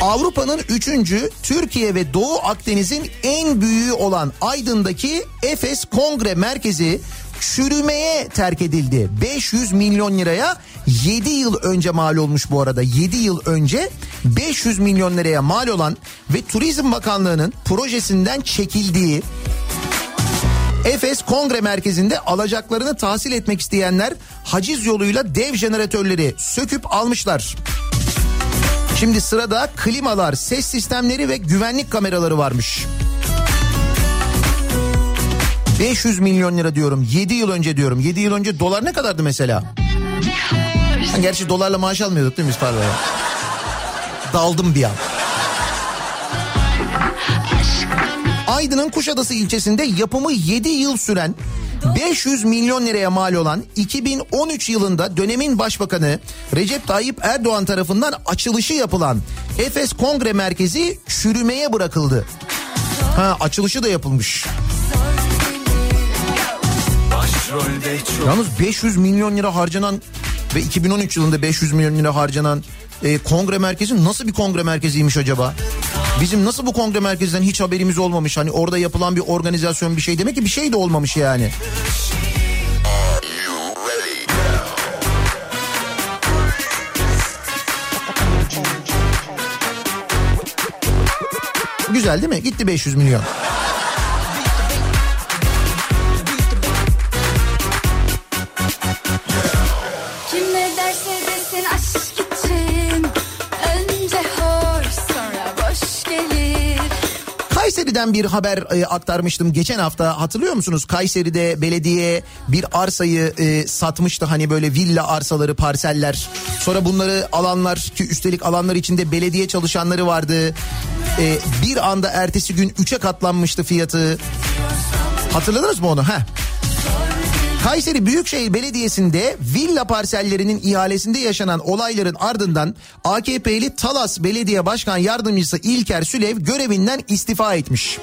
Avrupa'nın üçüncü Türkiye ve Doğu Akdeniz'in en büyüğü olan Aydın'daki Efes Kongre Merkezi çürümeye terk edildi. 500 milyon liraya 7 yıl önce mal olmuş bu arada. 7 yıl önce 500 milyon liraya mal olan ve Turizm Bakanlığı'nın projesinden çekildiği Efes Kongre Merkezi'nde alacaklarını tahsil etmek isteyenler haciz yoluyla dev jeneratörleri söküp almışlar. Şimdi sırada klimalar, ses sistemleri ve güvenlik kameraları varmış. 500 milyon lira diyorum. 7 yıl önce diyorum. 7 yıl önce dolar ne kadardı mesela? Ha, gerçi dolarla maaş almıyorduk değil mi biz paraya? Daldım bir an. Aydın'ın Kuşadası ilçesinde yapımı 7 yıl süren 500 milyon liraya mal olan 2013 yılında dönemin başbakanı Recep Tayyip Erdoğan tarafından açılışı yapılan Efes Kongre Merkezi çürümeye bırakıldı. Ha açılışı da yapılmış. Yalnız 500 milyon lira harcanan ve 2013 yılında 500 milyon lira harcanan e, kongre merkezi nasıl bir kongre merkeziymiş acaba? Bizim nasıl bu kongre merkezinden hiç haberimiz olmamış? Hani orada yapılan bir organizasyon bir şey demek ki bir şey de olmamış yani. Güzel değil mi? Gitti 500 milyon. Kayseri'den bir haber e, aktarmıştım geçen hafta hatırlıyor musunuz? Kayseri'de belediye bir arsayı e, satmıştı hani böyle villa arsaları parseller. Sonra bunları alanlar ki üstelik alanlar içinde belediye çalışanları vardı. E, bir anda ertesi gün 3'e katlanmıştı fiyatı. Hatırladınız mı onu? Heh. Kayseri Büyükşehir Belediyesi'nde villa parsellerinin ihalesinde yaşanan olayların ardından AKP'li Talas Belediye Başkan Yardımcısı İlker Sülev görevinden istifa etmiş.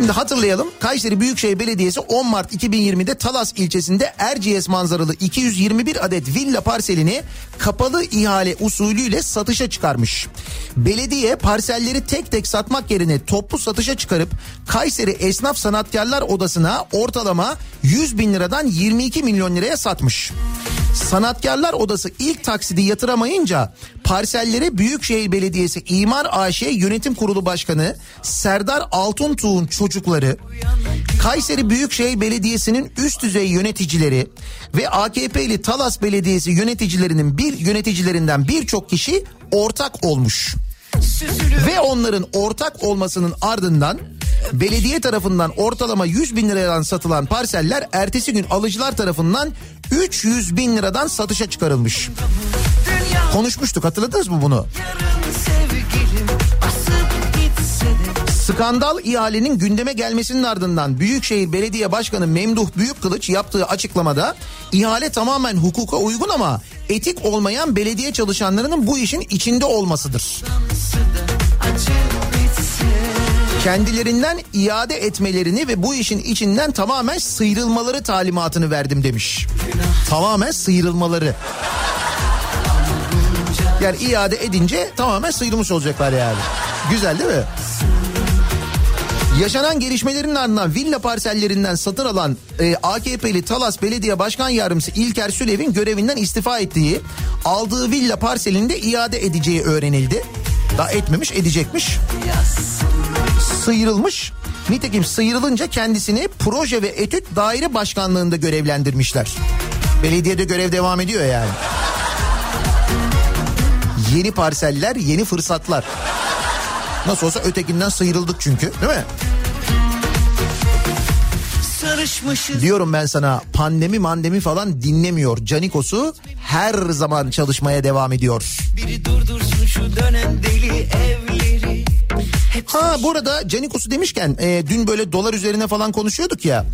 Şimdi hatırlayalım Kayseri Büyükşehir Belediyesi 10 Mart 2020'de Talas ilçesinde Erciyes manzaralı 221 adet villa parselini kapalı ihale usulüyle satışa çıkarmış. Belediye parselleri tek tek satmak yerine toplu satışa çıkarıp Kayseri Esnaf Sanatkarlar Odası'na ortalama 100 bin liradan 22 milyon liraya satmış. Sanatkarlar Odası ilk taksidi yatıramayınca parsellere Büyükşehir Belediyesi İmar AŞ Yönetim Kurulu Başkanı Serdar Altuntuğ'un çocukları, Kayseri Büyükşehir Belediyesi'nin üst düzey yöneticileri ve AKP'li Talas Belediyesi yöneticilerinin bir yöneticilerinden birçok kişi ortak olmuş. Ve onların ortak olmasının ardından belediye tarafından ortalama 100 bin liradan satılan parseller ertesi gün alıcılar tarafından 300 bin liradan satışa çıkarılmış. Konuşmuştuk hatırladınız mı bunu? Skandal ihalenin gündeme gelmesinin ardından Büyükşehir Belediye Başkanı Memduh Büyükkılıç yaptığı açıklamada ihale tamamen hukuka uygun ama etik olmayan belediye çalışanlarının bu işin içinde olmasıdır. bitse Kendilerinden iade etmelerini ve bu işin içinden tamamen sıyrılmaları talimatını verdim demiş. Tamamen sıyrılmaları. Yani iade edince tamamen sıyrılmış olacaklar yani. Güzel değil mi? Yaşanan gelişmelerin ardından villa parsellerinden satın alan e, AKP'li Talas Belediye Başkan Yardımcısı İlker Sülev'in görevinden istifa ettiği, aldığı villa parselini de iade edeceği öğrenildi. Daha etmemiş edecekmiş. Sıyrılmış. Nitekim sıyrılınca kendisini proje ve etüt daire başkanlığında görevlendirmişler. Belediyede görev devam ediyor yani. Yeni parseller, yeni fırsatlar. Nasıl olsa ötekinden sıyrıldık çünkü değil mi? sarışmışız Diyorum ben sana pandemi mandemi falan dinlemiyor. Canikos'u her zaman çalışmaya devam ediyor. biri durdursun şu dönen deli evleri Ha burada Canikos'u demişken e, dün böyle dolar üzerine falan konuşuyorduk ya.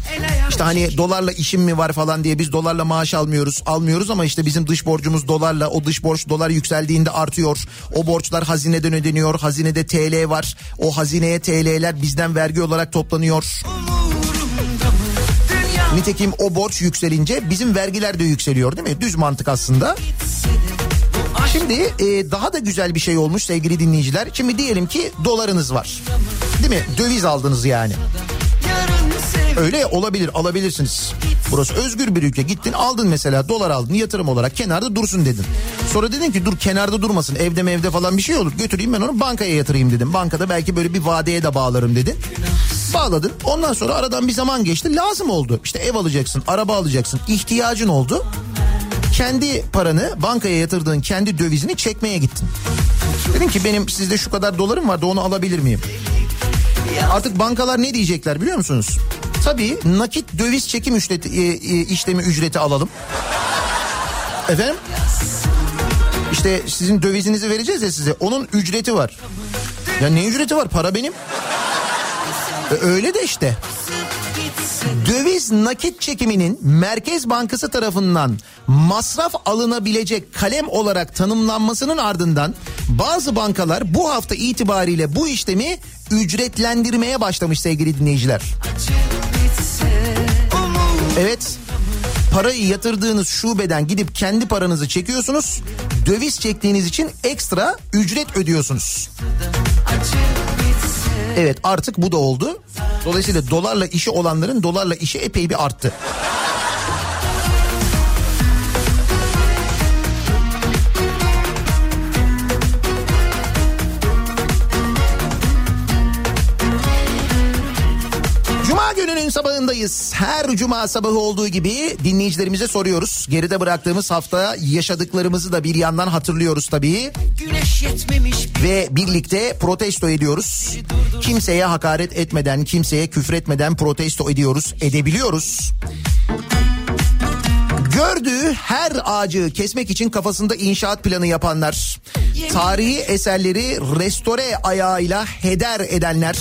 İşte hani dolarla işim mi var falan diye biz dolarla maaş almıyoruz almıyoruz ama işte bizim dış borcumuz dolarla o dış borç dolar yükseldiğinde artıyor. O borçlar hazineden ödeniyor hazinede TL var o hazineye TL'ler bizden vergi olarak toplanıyor. Nitekim o borç yükselince bizim vergiler de yükseliyor değil mi? Düz mantık aslında. Şimdi e, daha da güzel bir şey olmuş sevgili dinleyiciler. Şimdi diyelim ki dolarınız var. Değil mi? Döviz aldınız yani. Öyle olabilir alabilirsiniz. Burası özgür bir ülke. Gittin aldın mesela dolar aldın yatırım olarak kenarda dursun dedin. Sonra dedin ki dur kenarda durmasın evde mevde falan bir şey olur. Götüreyim ben onu bankaya yatırayım dedim. Bankada belki böyle bir vadeye de bağlarım dedin. Bağladın. Ondan sonra aradan bir zaman geçti. Lazım oldu. İşte ev alacaksın, araba alacaksın. ihtiyacın oldu. Kendi paranı bankaya yatırdığın kendi dövizini çekmeye gittin. Dedin ki benim sizde şu kadar dolarım vardı onu alabilir miyim? Artık bankalar ne diyecekler biliyor musunuz? Tabii nakit döviz çekim ücreti, e, e, işlemi ücreti alalım. Efendim? İşte sizin dövizinizi vereceğiz ya size. Onun ücreti var. Ya ne ücreti var? Para benim. E, öyle de işte. Döviz nakit çekiminin Merkez Bankası tarafından masraf alınabilecek kalem olarak tanımlanmasının ardından bazı bankalar bu hafta itibariyle bu işlemi ücretlendirmeye başlamış sevgili dinleyiciler. Evet parayı yatırdığınız şubeden gidip kendi paranızı çekiyorsunuz. Döviz çektiğiniz için ekstra ücret ödüyorsunuz. Evet artık bu da oldu. Dolayısıyla dolarla işi olanların dolarla işi epey bir arttı. Gününün sabahındayız. Her cuma sabahı olduğu gibi dinleyicilerimize soruyoruz. Geride bıraktığımız hafta yaşadıklarımızı da bir yandan hatırlıyoruz tabii. Ve birlikte protesto ediyoruz. Kimseye hakaret etmeden, kimseye küfretmeden protesto ediyoruz, edebiliyoruz. Gördüğü her ağacı kesmek için kafasında inşaat planı yapanlar, tarihi eserleri restore ayağıyla heder edenler,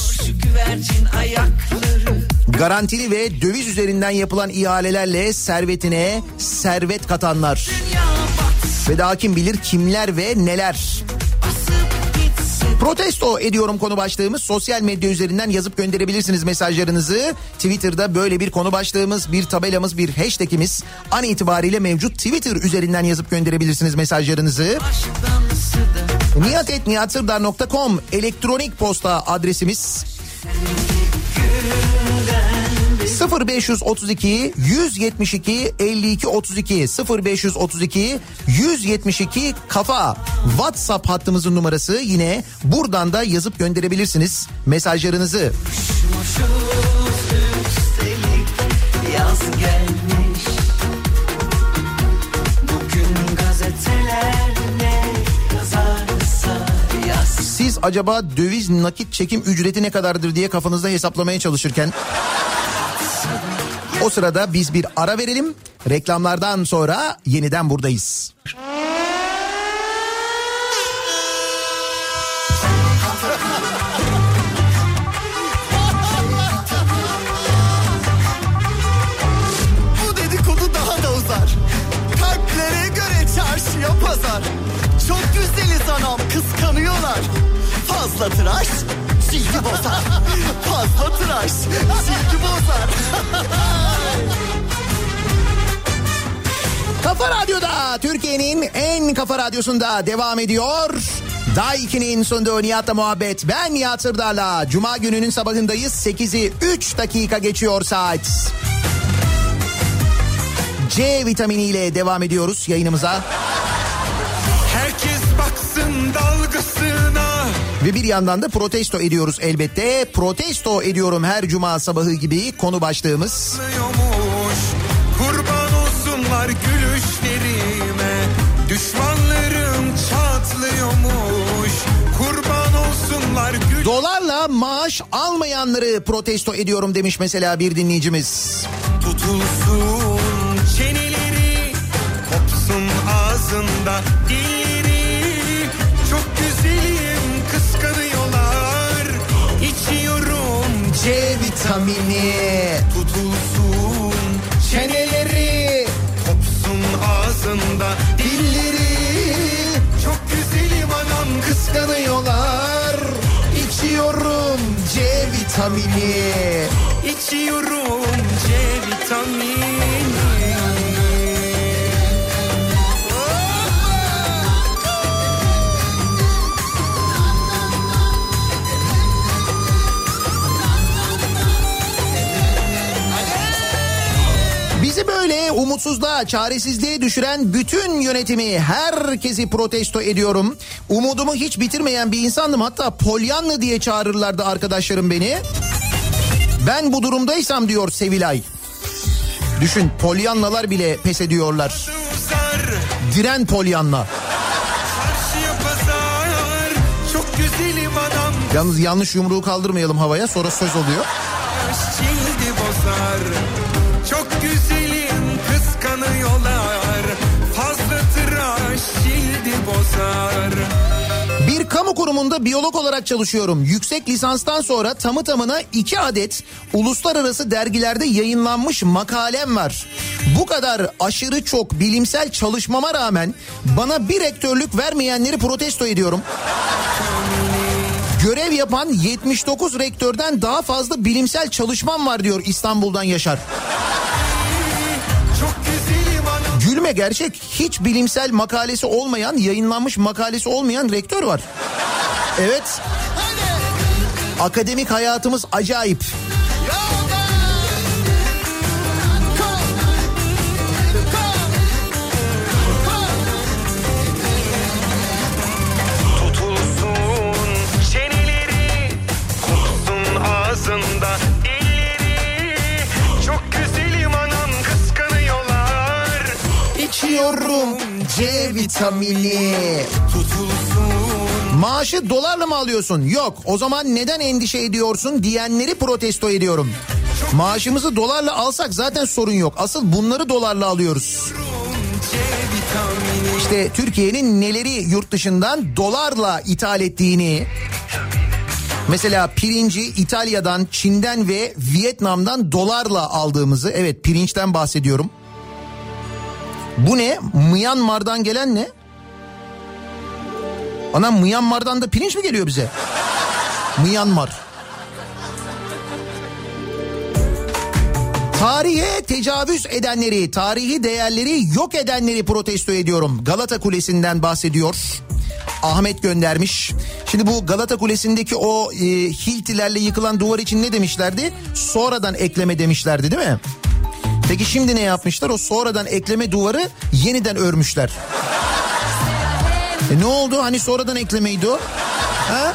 garantili ve döviz üzerinden yapılan ihalelerle servetine servet katanlar. Ve daha kim bilir kimler ve neler. Protesto ediyorum konu başlığımız. Sosyal medya üzerinden yazıp gönderebilirsiniz mesajlarınızı. Twitter'da böyle bir konu başlığımız, bir tabelamız, bir hashtagimiz an itibariyle mevcut. Twitter üzerinden yazıp gönderebilirsiniz mesajlarınızı. Niyatetniyatsırdar.com elektronik posta adresimiz. 0532 172 52 32 0532 172 kafa. WhatsApp hattımızın numarası. Yine buradan da yazıp gönderebilirsiniz mesajlarınızı. Siz acaba döviz nakit çekim ücreti ne kadardır diye kafanızda hesaplamaya çalışırken o sırada biz bir ara verelim. Reklamlardan sonra yeniden buradayız. Bu dedikodu daha da uzar. Kalplere göre çarşıya pazar. Çok güzeliz anam kıskanıyorlar. Fazla tıraş cildi bozar. Fazla tıraş cildi bozar. Kafa Radyo'da Türkiye'nin en kafa radyosunda devam ediyor. Daiki'nin sunduğu Nihat'la muhabbet. Ben Nihat Sırdar'la. Cuma gününün sabahındayız. 8'i 3 dakika geçiyor saat. C vitaminiyle devam ediyoruz yayınımıza. Herkes baksın dalgasına Ve bir yandan da protesto ediyoruz elbette. Protesto ediyorum her cuma sabahı gibi konu başlığımız. Kurban olsunlar gülüşlerime Düşmanlarım çatlıyormuş Kurban olsunlar gül Dolarla maaş almayanları protesto ediyorum demiş mesela bir dinleyicimiz. Tutulsun çeneleri Kopsun ağzında dilleri C vitamini. tutulsun Çeneleri, Kopsun ağzında dilleri Çok güzelim anam kıskanıyorlar. İçiyorum C vitamini. İçiyorum C vitamini umutsuzluğa, çaresizliğe düşüren bütün yönetimi, herkesi protesto ediyorum. Umudumu hiç bitirmeyen bir insandım. Hatta Polyanlı diye çağırırlardı arkadaşlarım beni. Ben bu durumdaysam diyor Sevilay. Düşün Polyanlalar bile pes ediyorlar. Diren Polyanla. Yalnız yanlış yumruğu kaldırmayalım havaya sonra söz oluyor. Çok güzelim kıskanıyorlar Fazla tıraş cildi bozar Bir kamu kurumunda biyolog olarak çalışıyorum. Yüksek lisanstan sonra tamı tamına iki adet uluslararası dergilerde yayınlanmış makalem var. Bu kadar aşırı çok bilimsel çalışmama rağmen bana bir rektörlük vermeyenleri protesto ediyorum. Görev yapan 79 rektörden daha fazla bilimsel çalışmam var diyor İstanbul'dan Yaşar. Gülme gerçek hiç bilimsel makalesi olmayan yayınlanmış makalesi olmayan rektör var. Evet. Akademik hayatımız acayip. İçiyorum C vitamini. Tutulsun Maaşı dolarla mı alıyorsun? Yok. O zaman neden endişe ediyorsun diyenleri protesto ediyorum. Maaşımızı dolarla alsak zaten sorun yok. Asıl bunları dolarla alıyoruz. İşte Türkiye'nin neleri yurt dışından dolarla ithal ettiğini Mesela pirinci İtalya'dan, Çin'den ve Vietnam'dan dolarla aldığımızı evet pirinçten bahsediyorum. Bu ne? Myanmar'dan gelen ne? Ana Myanmar'dan da pirinç mi geliyor bize? Myanmar. Tarihe tecavüz edenleri, tarihi değerleri yok edenleri protesto ediyorum. Galata Kulesi'nden bahsediyor. Ahmet göndermiş. Şimdi bu Galata Kulesi'ndeki o e, hiltilerle yıkılan duvar için ne demişlerdi? Sonradan ekleme demişlerdi değil mi? Peki şimdi ne yapmışlar? O sonradan ekleme duvarı yeniden örmüşler. E ne oldu? Hani sonradan eklemeydi o? Ha?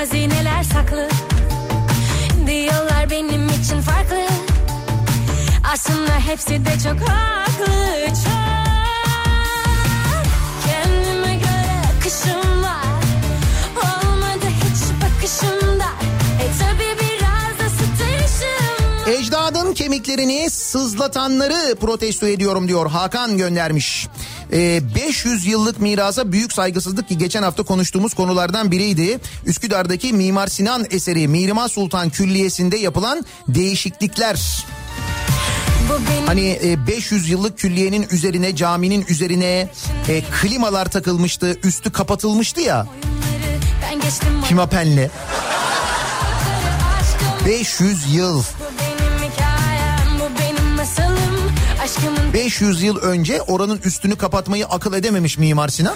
Hazineler saklı Diyorlar benim için farklı Aslında hepsi de çok haklı Çok Kendime göre akışım var Olmadı hiç bakışımda Ecdadın kemiklerini sızlatanları protesto ediyorum diyor Hakan göndermiş. Ee, 500 yıllık mirasa büyük saygısızlık ki geçen hafta konuştuğumuz konulardan biriydi. Üsküdar'daki Mimar Sinan eseri Mihrimah Sultan Külliyesi'nde yapılan değişiklikler. Hani e, 500 yıllık külliyenin üzerine caminin üzerine e, klimalar takılmıştı üstü kapatılmıştı ya aşkım 500 yıl 500 yıl önce oranın üstünü kapatmayı akıl edememiş Mimar Sinan.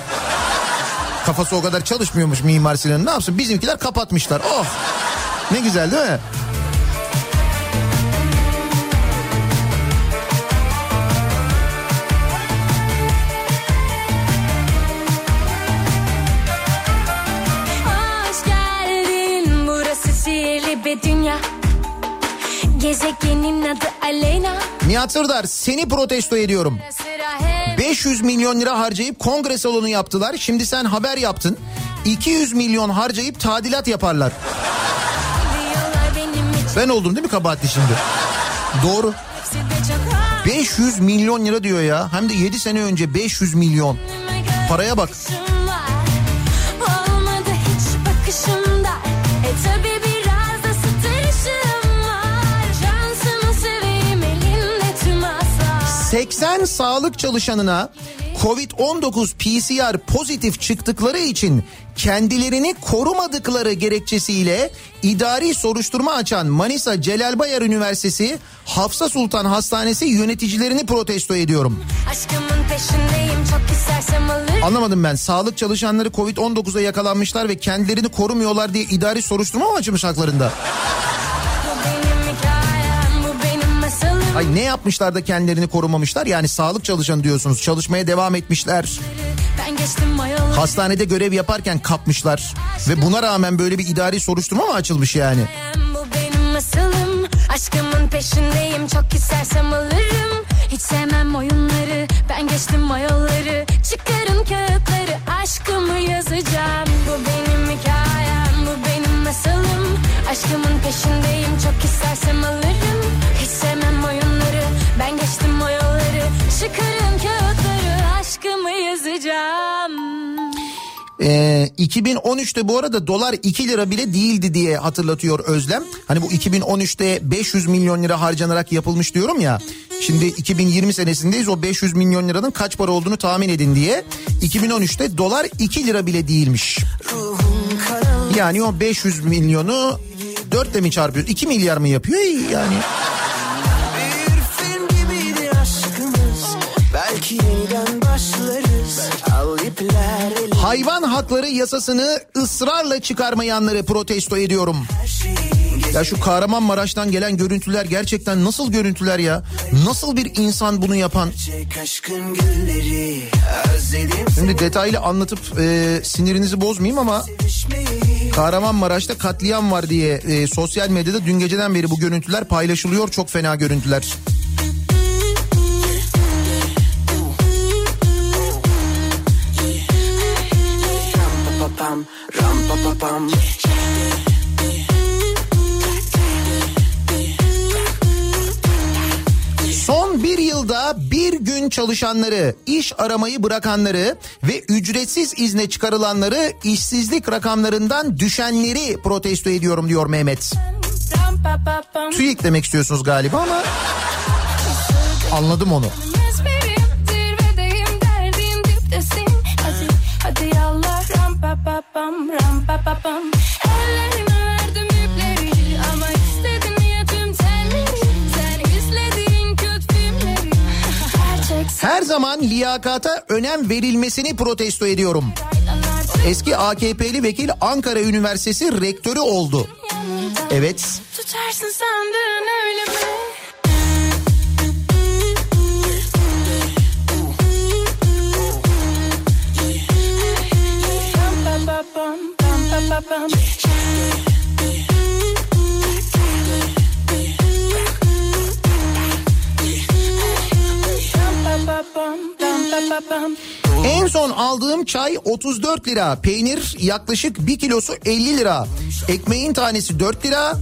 Kafası o kadar çalışmıyormuş Mimar Sinan'ın ne yapsın bizimkiler kapatmışlar. Oh ne güzel değil mi? Hoş geldin burası sihirli bir dünya Gezegenin adı Aleyna Nihat Sırdar seni protesto ediyorum. Sıra hep 500 milyon lira harcayıp kongre salonu yaptılar. Şimdi sen haber yaptın. 200 milyon harcayıp tadilat yaparlar. Ben oldum değil mi kabahatli şimdi? Doğru. Hepsi de çok haklı 500 milyon lira diyor ya. Hem de 7 sene önce 500 milyon. Paraya bak. 80 sağlık çalışanına Covid-19 PCR pozitif çıktıkları için kendilerini korumadıkları gerekçesiyle idari soruşturma açan Manisa Celal Bayar Üniversitesi Hafsa Sultan Hastanesi yöneticilerini protesto ediyorum. Anlamadım ben. Sağlık çalışanları Covid-19'a yakalanmışlar ve kendilerini korumuyorlar diye idari soruşturma mı açılmış haklarında? Ay ne yapmışlar da kendilerini korumamışlar? Yani sağlık çalışanı diyorsunuz. Çalışmaya devam etmişler. Hastanede görev yaparken kapmışlar. Ve buna rağmen böyle bir idari soruşturma mı açılmış yani? Bu benim masalım Aşkımın peşindeyim Çok istersem alırım Hiç sevmem oyunları Ben geçtim mayolları Çıkarın kağıtları Aşkımı yazacağım Bu benim hikayem Bu benim masalım Aşkımın peşindeyim Çok istersem alırım Çıkarın kağıtları Aşkımı yazacağım Ee, 2013'te bu arada dolar 2 lira bile değildi diye hatırlatıyor Özlem. Hani bu 2013'te 500 milyon lira harcanarak yapılmış diyorum ya. Şimdi 2020 senesindeyiz o 500 milyon liranın kaç para olduğunu tahmin edin diye. 2013'te dolar 2 lira bile değilmiş. Yani o 500 milyonu 4 ile mi çarpıyor? 2 milyar mı yapıyor? Yani hayvan hakları yasasını ısrarla çıkarmayanları protesto ediyorum. Ya şu Kahramanmaraş'tan gelen görüntüler gerçekten nasıl görüntüler ya? Nasıl bir insan bunu yapan? Şimdi detaylı anlatıp e, sinirinizi bozmayayım ama Kahramanmaraş'ta katliam var diye e, sosyal medyada dün geceden beri bu görüntüler paylaşılıyor. Çok fena görüntüler. Papam Ram pa pa pam Son bir yılda bir gün çalışanları, iş aramayı bırakanları ve ücretsiz izne çıkarılanları işsizlik rakamlarından düşenleri protesto ediyorum diyor Mehmet. Pam TÜİK demek istiyorsunuz galiba ama anladım onu. Ram pa pa pam ram pa pa pam Ellerime verdim ipleri ama istedim ya tüm telleri Sen izlediğin kötü filmleri Gerçek Her zaman liyakata önem verilmesini protesto ediyorum. Eski AKP'li vekil Ankara Üniversitesi rektörü oldu. Evet. Tutarsın sandın öyle mi? Pam pa pa pam. Pam En son aldığım çay 34 lira. Peynir yaklaşık 1 kilosu 50 lira. Ekmeğin tanesi 4 lira.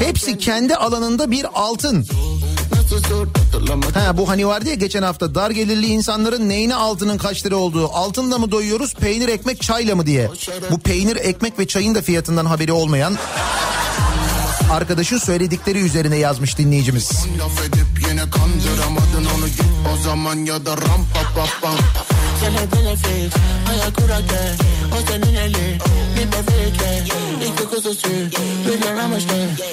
Hepsi kendi alanında bir altın. Ha bu hani vardı ya geçen hafta dar gelirli insanların neyine altının kaç lira olduğu. Altınla mı doyuyoruz peynir ekmek çayla mı diye. Bu peynir ekmek ve çayın da fiyatından haberi olmayan arkadaşın söyledikleri üzerine yazmış dinleyicimiz. Laf edip yine kandıramadın onu git o zaman ya da ram pa pa. Tiene benefit Ayak kurake O senin eli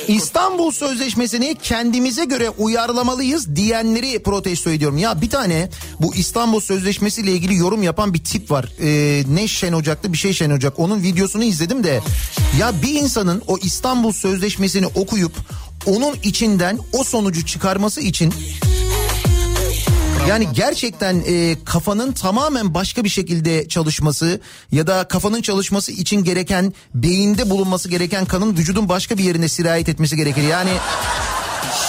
İstanbul Sözleşmesi'ni kendimize göre uyarlamalıyız diyenleri protesto ediyorum. Ya bir tane bu İstanbul Sözleşmesi ile ilgili yorum yapan bir tip var. Ee, ne Şen Ocak'ta bir şey Şen Ocak. Onun videosunu izledim de ya bir insanın o İstanbul Sözleşmesi'ni okuyup onun içinden o sonucu çıkarması için yani gerçekten e, kafanın tamamen başka bir şekilde çalışması ya da kafanın çalışması için gereken beyinde bulunması gereken kanın vücudun başka bir yerine sirayet etmesi gerekir. Yani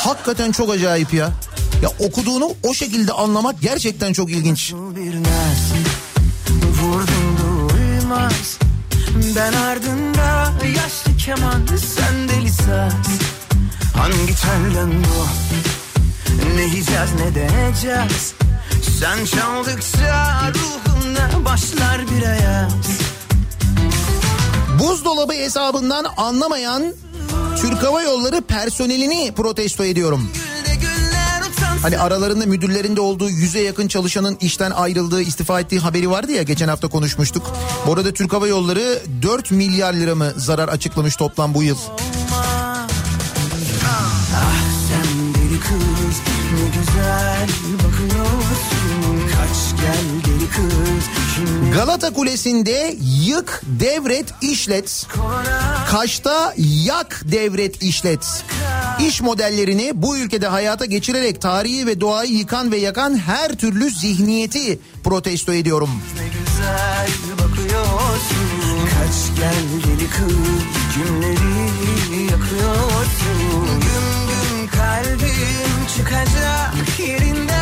hakikaten çok acayip ya. Ya okuduğunu o şekilde anlamak gerçekten çok ilginç. Ben ardında Yaşlı keman Sen deli saz Hangi telden bu Ne yiyeceğiz ne deneyeceğiz Sen çaldıkça Ruhumda başlar bir ayaz Buzdolabı hesabından anlamayan Türk Hava Yolları personelini protesto ediyorum. Hani aralarında müdürlerinde olduğu yüze yakın çalışanın işten ayrıldığı, istifa ettiği haberi vardı ya geçen hafta konuşmuştuk. Bu arada Türk Hava Yolları 4 milyar lira mı zarar açıklamış toplam bu yıl. Galata Kulesi'nde yık, devret, işlet. Kaş'ta yak devret işlet. İş modellerini bu ülkede hayata geçirerek tarihi ve doğayı yıkan ve yakan her türlü zihniyeti protesto ediyorum. Kaç gel deli Günleri yakıyorsun Gün gün kalbim çıkacak yerinden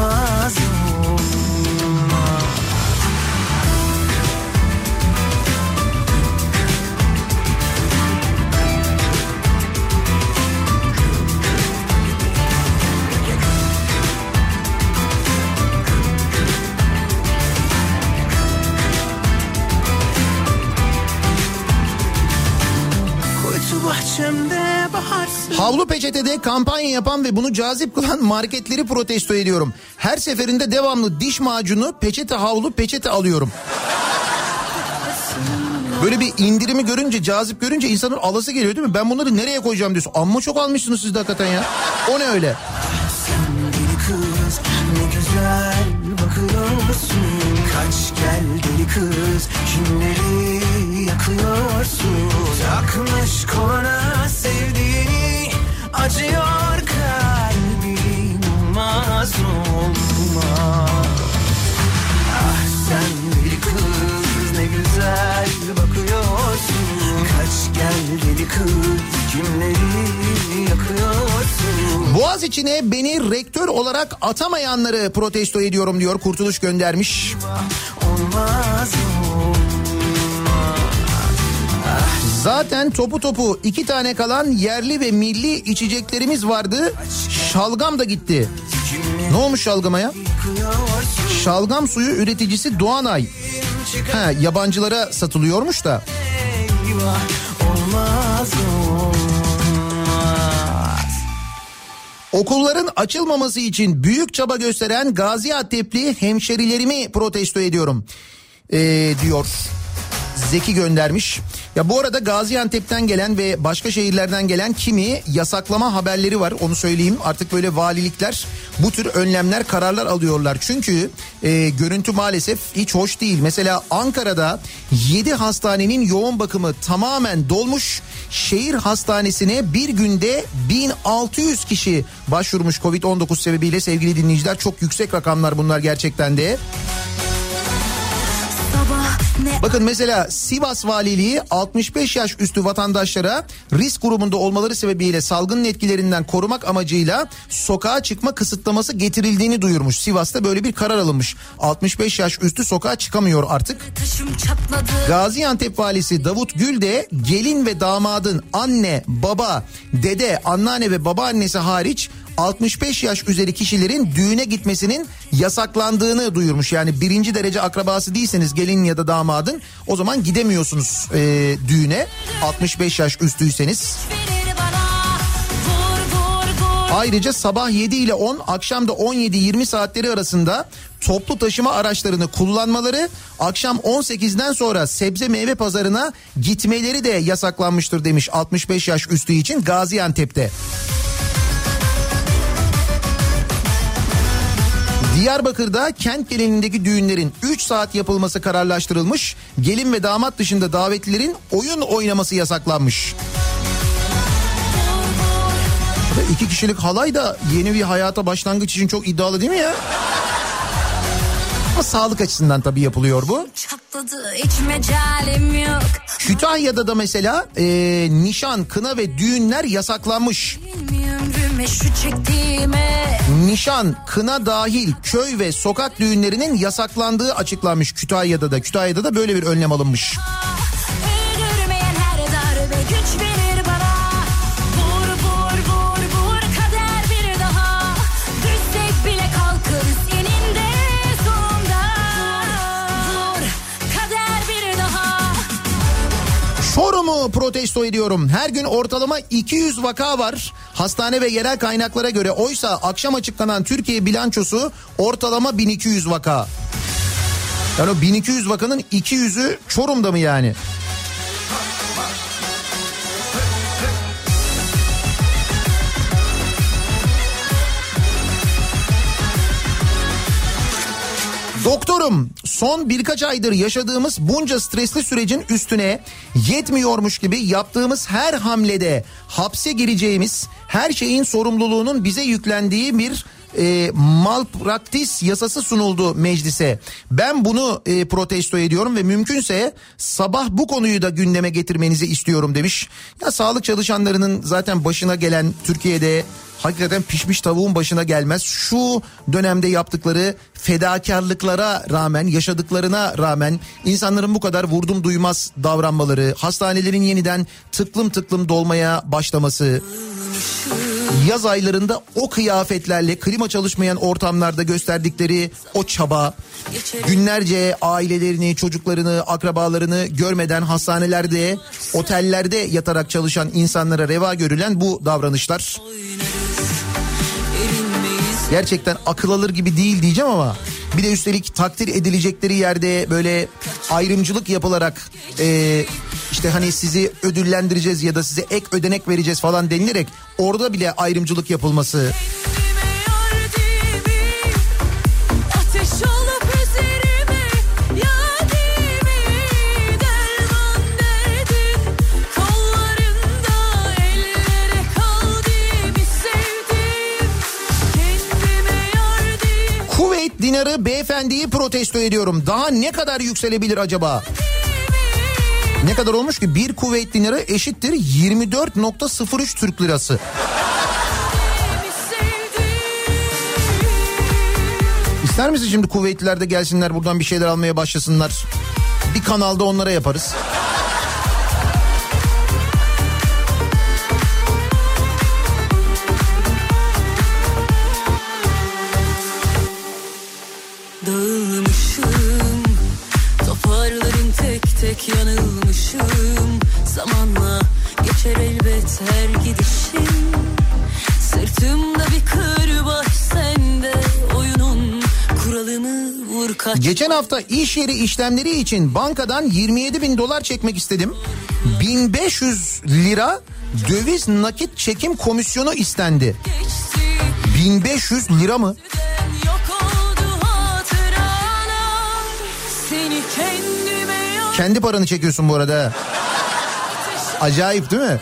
olmaz olmaz bahçemde baharsın Havlu peçetede kampanya yapan ve bunu cazip kılan marketleri protesto ediyorum. Her seferinde devamlı diş macunu, peçete havlu, peçete alıyorum. Böyle bir indirimi görünce, cazip görünce insanın alası geliyor değil mi? Ben bunları nereye koyacağım diyorsun. Amma çok almışsınız siz de hakikaten ya. O ne öyle? Deli kız ne güzel bakıyorsun Kaç gel deli kız kimleri yakıyorsun Takmış koluna sevdiğini acıyor kalbim olmaz olmaz Ah sen deli kız ne güzel bakıyorsun Kaç gel deli kız kimleri yakıyorsun Boğaz içine beni rektör olarak atamayanları protesto ediyorum diyor. Kurtuluş göndermiş. Olmaz Zaten topu topu iki tane kalan yerli ve milli içeceklerimiz vardı. Şalgam da gitti. Ne olmuş şalgama ya? Şalgam suyu üreticisi Doğanay. Ha, yabancılara satılıyormuş da. Okulların açılmaması için büyük çaba gösteren Gaziantep'li hemşerilerimi protesto ediyorum. Ee, diyor. Zeki göndermiş. Ya bu arada Gaziantep'ten gelen ve başka şehirlerden gelen kimi yasaklama haberleri var onu söyleyeyim. Artık böyle valilikler bu tür önlemler kararlar alıyorlar. Çünkü e, görüntü maalesef hiç hoş değil. Mesela Ankara'da 7 hastanenin yoğun bakımı tamamen dolmuş. Şehir hastanesine bir günde 1600 kişi başvurmuş Covid-19 sebebiyle sevgili dinleyiciler. Çok yüksek rakamlar bunlar gerçekten de. Bakın mesela Sivas Valiliği 65 yaş üstü vatandaşlara risk grubunda olmaları sebebiyle salgının etkilerinden korumak amacıyla sokağa çıkma kısıtlaması getirildiğini duyurmuş. Sivas'ta böyle bir karar alınmış. 65 yaş üstü sokağa çıkamıyor artık. Gaziantep valisi Davut Gül de gelin ve damadın anne, baba, dede, anneanne ve babaannesi hariç 65 yaş üzeri kişilerin düğüne gitmesinin yasaklandığını duyurmuş. Yani birinci derece akrabası değilseniz gelin ya da damadın o zaman gidemiyorsunuz e, düğüne 65 yaş üstüyseniz. Ayrıca sabah 7 ile 10 akşam da 17-20 saatleri arasında toplu taşıma araçlarını kullanmaları akşam 18'den sonra sebze meyve pazarına gitmeleri de yasaklanmıştır demiş 65 yaş üstü için Gaziantep'te. Diyarbakır'da kent genelindeki düğünlerin 3 saat yapılması kararlaştırılmış. Gelin ve damat dışında davetlilerin oyun oynaması yasaklanmış. Ve iki kişilik halay da yeni bir hayata başlangıç için çok iddialı değil mi ya? Ama sağlık açısından tabii yapılıyor bu. Çatladı. Kütahya'da da mesela e, nişan, kına ve düğünler yasaklanmış. Nişan, kına dahil köy ve sokak düğünlerinin yasaklandığı açıklanmış Kütahya'da da. Kütahya'da da böyle bir önlem alınmış. Öldürmeyen Protesto ediyorum. Her gün ortalama 200 vaka var. Hastane ve yerel kaynaklara göre oysa akşam açıklanan Türkiye bilançosu ortalama 1200 vaka. Yani o 1200 vakanın 200'ü Çorum'da mı yani? Doktorum son birkaç aydır yaşadığımız bunca stresli sürecin üstüne yetmiyormuş gibi yaptığımız her hamlede hapse gireceğimiz her şeyin sorumluluğunun bize yüklendiği bir e, malpraktis yasası sunuldu meclise. Ben bunu e, protesto ediyorum ve mümkünse sabah bu konuyu da gündeme getirmenizi istiyorum demiş. Ya sağlık çalışanlarının zaten başına gelen Türkiye'de hakikaten pişmiş tavuğun başına gelmez. Şu dönemde yaptıkları fedakarlıklara rağmen, yaşadıklarına rağmen insanların bu kadar vurdum duymaz davranmaları, hastanelerin yeniden tıklım tıklım dolmaya başlaması, yaz aylarında o kıyafetlerle klima çalışmayan ortamlarda gösterdikleri o çaba, günlerce ailelerini, çocuklarını, akrabalarını görmeden hastanelerde, otellerde yatarak çalışan insanlara reva görülen bu davranışlar gerçekten akıl alır gibi değil diyeceğim ama bir de üstelik takdir edilecekleri yerde böyle ayrımcılık yapılarak e, işte hani sizi ödüllendireceğiz ya da size ek ödenek vereceğiz falan denilerek orada bile ayrımcılık yapılması. Dinarı beyefendiyi protesto ediyorum. Daha ne kadar yükselebilir acaba? Ne kadar olmuş ki? Bir Kuveyt dinarı eşittir 24.03 Türk lirası. İster misin şimdi Kuveytliler de gelsinler buradan bir şeyler almaya başlasınlar? Bir kanalda onlara yaparız. Geçer elbet her gidişim Sırtımda bir kırbaç sende Oyunun kuralını vur kaç Geçen hafta iş yeri işlemleri için bankadan 27 bin dolar çekmek istedim. 1500 lira döviz nakit çekim komisyonu istendi. 1500 lira mı? Kendi paranı çekiyorsun bu arada. Acayip değil mi?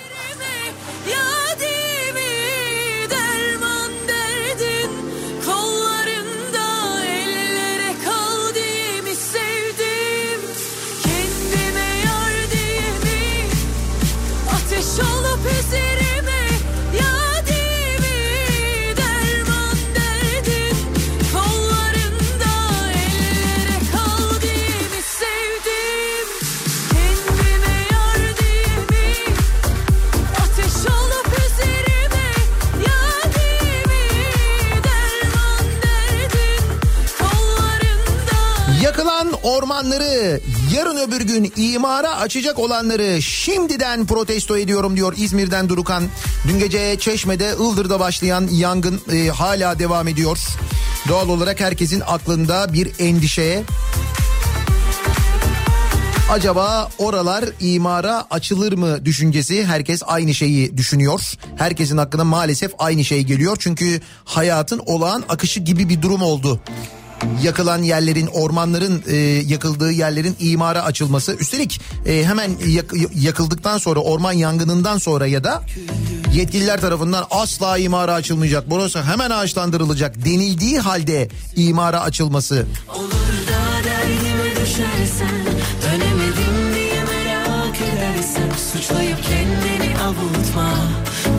Ormanları yarın öbür gün imara açacak olanları şimdiden protesto ediyorum diyor İzmir'den Durukan. Dün gece Çeşme'de Ildır'da başlayan yangın e, hala devam ediyor. Doğal olarak herkesin aklında bir endişe. Acaba oralar imara açılır mı düşüncesi herkes aynı şeyi düşünüyor. Herkesin aklına maalesef aynı şey geliyor. Çünkü hayatın olağan akışı gibi bir durum oldu yakılan yerlerin ormanların e, yakıldığı yerlerin imara açılması. Üstelik e, hemen yak- yakıldıktan sonra orman yangınından sonra ya da yetkililer tarafından asla imara açılmayacak. Burası hemen ağaçlandırılacak denildiği halde imara açılması. Olur da derdime düşersen Dönemedim diye merak edersen Suçlayıp kendini avutma.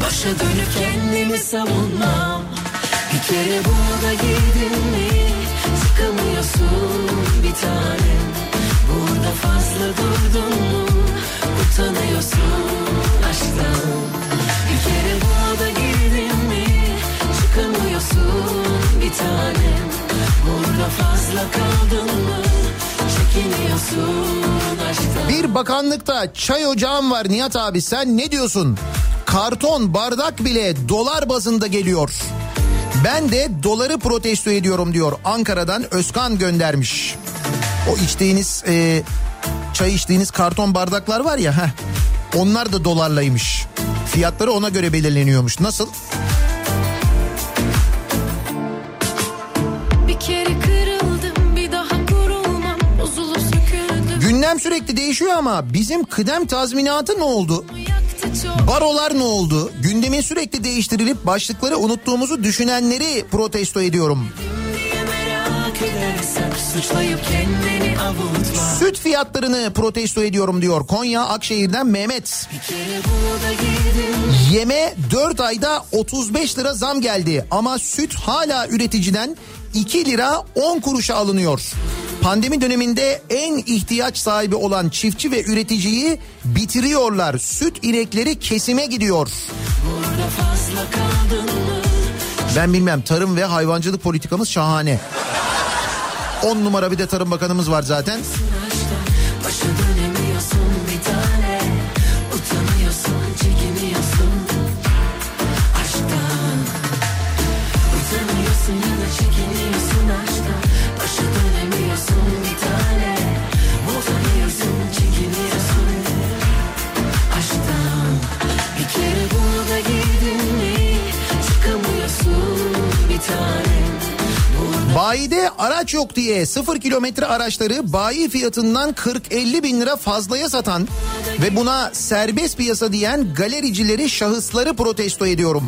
Başa dönüp kendimi savunma. Bir kere burada girdin mi Çıkamıyorsun bir tanem Burada fazla durdun mu? Utanıyorsun aşktan. Bir kere burada girdin mi? Çıkamıyorsun bir tanem Burada fazla kaldın mı? Bir bakanlıkta çay ocağım var Nihat abi. Sen ne diyorsun? Karton bardak bile dolar bazında geliyor. Ben de doları protesto ediyorum diyor. Ankara'dan Özkan göndermiş. O içtiğiniz e, çay içtiğiniz karton bardaklar var ya heh, onlar da dolarlaymış. Fiyatları ona göre belirleniyormuş. Nasıl? Kırıldım Kıdem sürekli değişiyor ama bizim kıdem tazminatı ne oldu? Barolar ne oldu? Gündemin sürekli değiştirilip başlıkları unuttuğumuzu düşünenleri protesto ediyorum. Süt fiyatlarını protesto ediyorum diyor Konya Akşehir'den Mehmet. Yeme 4 ayda 35 lira zam geldi ama süt hala üreticiden 2 lira 10 kuruşa alınıyor. Pandemi döneminde en ihtiyaç sahibi olan çiftçi ve üreticiyi bitiriyorlar. Süt inekleri kesime gidiyor. Ben bilmem tarım ve hayvancılık politikamız şahane. 10 numara bir de tarım bakanımız var zaten. Başa Bayide araç yok diye 0 kilometre araçları bayi fiyatından 40-50 bin lira fazlaya satan ve buna serbest piyasa diyen galericileri şahısları protesto ediyorum.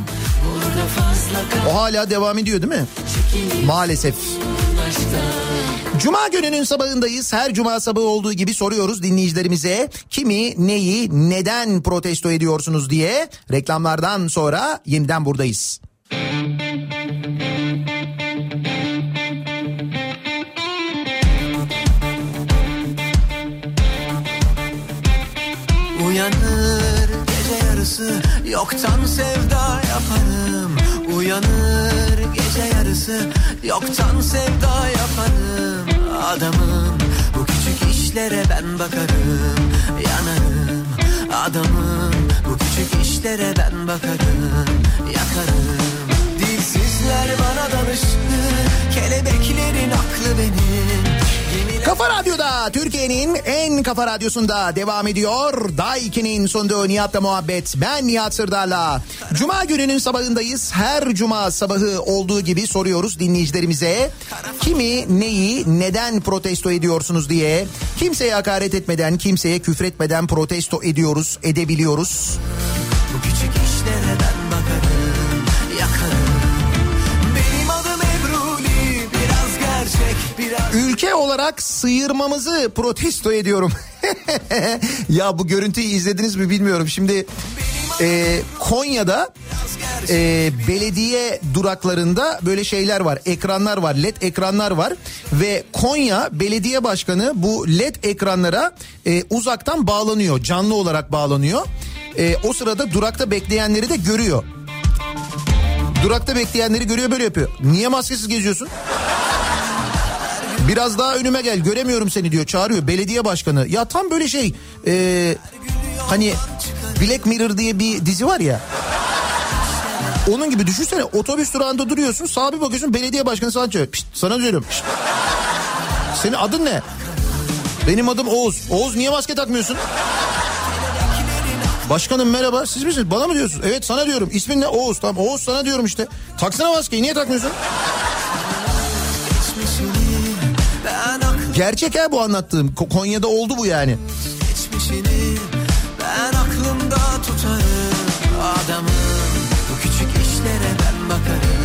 O hala devam ediyor değil mi? Maalesef. Cuma gününün sabahındayız. Her cuma sabahı olduğu gibi soruyoruz dinleyicilerimize kimi, neyi, neden protesto ediyorsunuz diye. Reklamlardan sonra yeniden buradayız. Uyanır gece yarısı yoktan sevda yaparım. Uyanır gece yarısı yoktan sevda yaparım. Adamım bu küçük işlere ben bakarım Yanarım. Adamım bu küçük işlere ben bakarım Yakarım. Dilsizler bana danıştı kelebeklerin aklı benim Kafa Radyo'da Türkiye'nin en kafa radyosunda devam ediyor. Daiki'nin sunduğu Nihat'la muhabbet. Ben Nihat Sırdar'la. Cuma gününün sabahındayız. Her cuma sabahı olduğu gibi soruyoruz dinleyicilerimize. Kimi, neyi, neden protesto ediyorsunuz diye. Kimseye hakaret etmeden, kimseye küfretmeden protesto ediyoruz, edebiliyoruz. Bu küçük Ülke olarak sıyırmamızı protesto ediyorum. ya bu görüntüyü izlediniz mi bilmiyorum. Şimdi e, Konya'da e, belediye duraklarında böyle şeyler var. Ekranlar var. LED ekranlar var. Ve Konya Belediye Başkanı bu LED ekranlara e, uzaktan bağlanıyor. Canlı olarak bağlanıyor. E, o sırada durakta bekleyenleri de görüyor. Durakta bekleyenleri görüyor böyle yapıyor. Niye maskesiz geziyorsun? Biraz daha önüme gel göremiyorum seni diyor çağırıyor belediye başkanı. Ya tam böyle şey e, hani Black Mirror diye bir dizi var ya. Onun gibi düşünsene otobüs durağında duruyorsun sağa bir bakıyorsun belediye başkanı sana diyor. "Pişt, sana diyorum. pişt. Senin adın ne? Benim adım Oğuz. Oğuz niye maske takmıyorsun? Başkanım merhaba siz misiniz? Bana mı diyorsunuz? Evet sana diyorum. İsmin ne? Oğuz. Tamam Oğuz sana diyorum işte. Taksana maskeyi niye takmıyorsun? Gerçek ha bu anlattığım. Ko- Konya'da oldu bu yani. geçmişini ben aklımda tutarım. Adamım bu küçük işlere ben bakarım,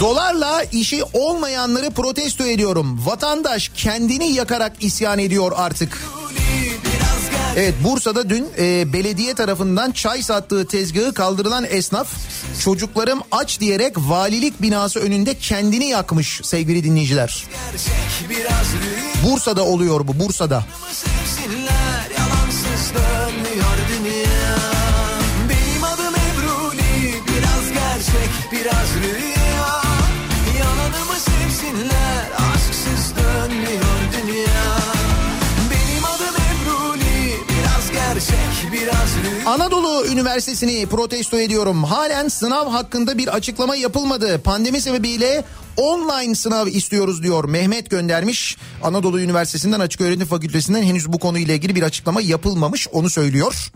Dolarla işi olmayanları protesto ediyorum. Vatandaş kendini yakarak isyan ediyor artık. Evet Bursa'da dün e, belediye tarafından çay sattığı tezgahı kaldırılan esnaf çocuklarım aç diyerek valilik binası önünde kendini yakmış sevgili dinleyiciler. Bursa'da oluyor bu Bursa'da. Sevsinler Anadolu Üniversitesi'ni protesto ediyorum. Halen sınav hakkında bir açıklama yapılmadı. Pandemi sebebiyle online sınav istiyoruz diyor. Mehmet göndermiş. Anadolu Üniversitesi'nden Açık Öğretim Fakültesinden henüz bu konuyla ilgili bir açıklama yapılmamış onu söylüyor.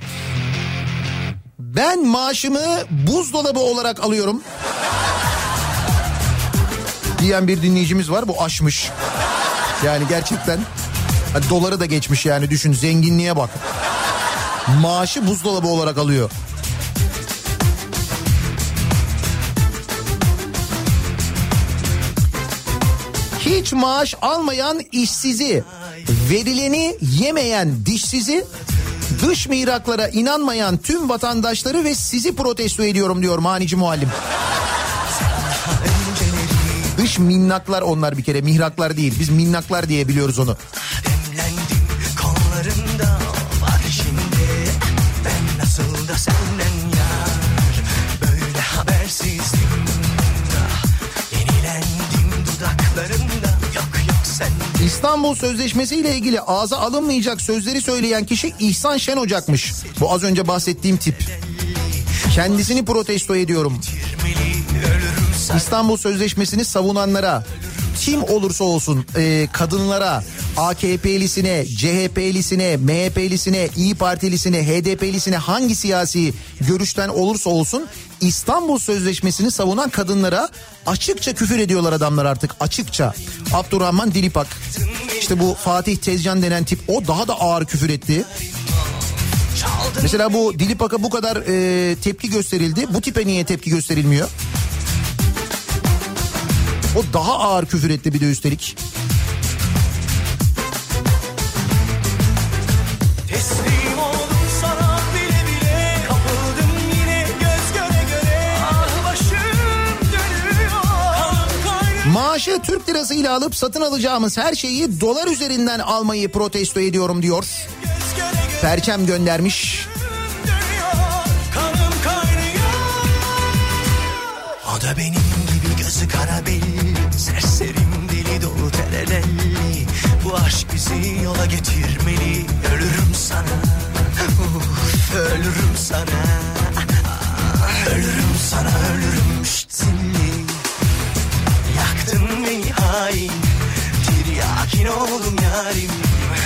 Ben maaşımı buzdolabı olarak alıyorum. Diyen bir dinleyicimiz var bu aşmış. Yani gerçekten doları da geçmiş yani düşün zenginliğe bak. Maaşı buzdolabı olarak alıyor. Hiç maaş almayan işsizi, verileni yemeyen dişsizi, dış mihraklara inanmayan tüm vatandaşları ve sizi protesto ediyorum diyor manici muallim. Dış minnaklar onlar bir kere mihraklar değil. Biz minnaklar diye biliyoruz onu. İstanbul Sözleşmesi ile ilgili ağza alınmayacak sözleri söyleyen kişi İhsan Şen Ocak'mış. Bu az önce bahsettiğim tip. Kendisini protesto ediyorum. İstanbul Sözleşmesi'ni savunanlara, kim olursa olsun e, kadınlara, AKP'lisine, CHP'lisine, MHP'lisine, İyi Partilisine, HDP'lisine hangi siyasi görüşten olursa olsun İstanbul Sözleşmesi'ni savunan kadınlara açıkça küfür ediyorlar adamlar artık açıkça. Abdurrahman Dilipak işte bu Fatih Tezcan denen tip o daha da ağır küfür etti. Mesela bu Dilipak'a bu kadar e, tepki gösterildi. Bu tipe niye tepki gösterilmiyor? O daha ağır küfür etti bir de üstelik. Maaşı Türk lirasıyla alıp satın alacağımız her şeyi dolar üzerinden almayı protesto ediyorum diyor. Perçem göndermiş. O da benim gibi gözü kara belli Serserim deli dolu terelelli. Bu aşk bizi yola getirmeli Ölürüm sana. Uf, Ölürüm sana. Ölürüm sana ölürüm. Şitsinli Yaktın beni hain Tiryakin oldum yarim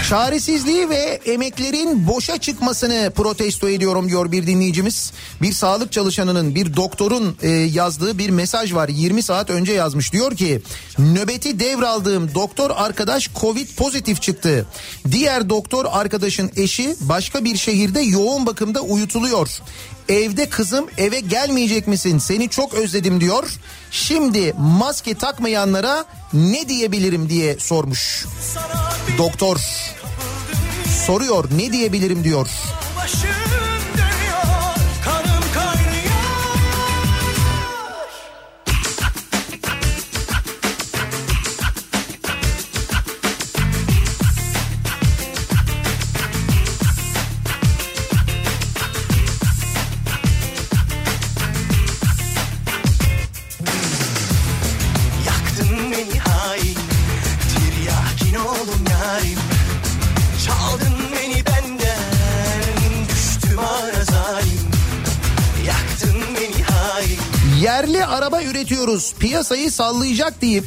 Çaresizliği ve emeklerin boşa çıkmasını protesto ediyorum diyor bir dinleyicimiz. Bir sağlık çalışanının, bir doktorun e, yazdığı bir mesaj var. 20 saat önce yazmış. Diyor ki nöbeti devraldığım doktor arkadaş Covid pozitif çıktı. Diğer doktor arkadaşın eşi başka bir şehirde yoğun bakımda uyutuluyor. Evde kızım eve gelmeyecek misin? Seni çok özledim diyor. Şimdi maske takmayanlara ne diyebilirim diye sormuş. Doktor soruyor ne diyebilirim diyor. Başım Yerli araba üretiyoruz. Piyasayı sallayacak deyip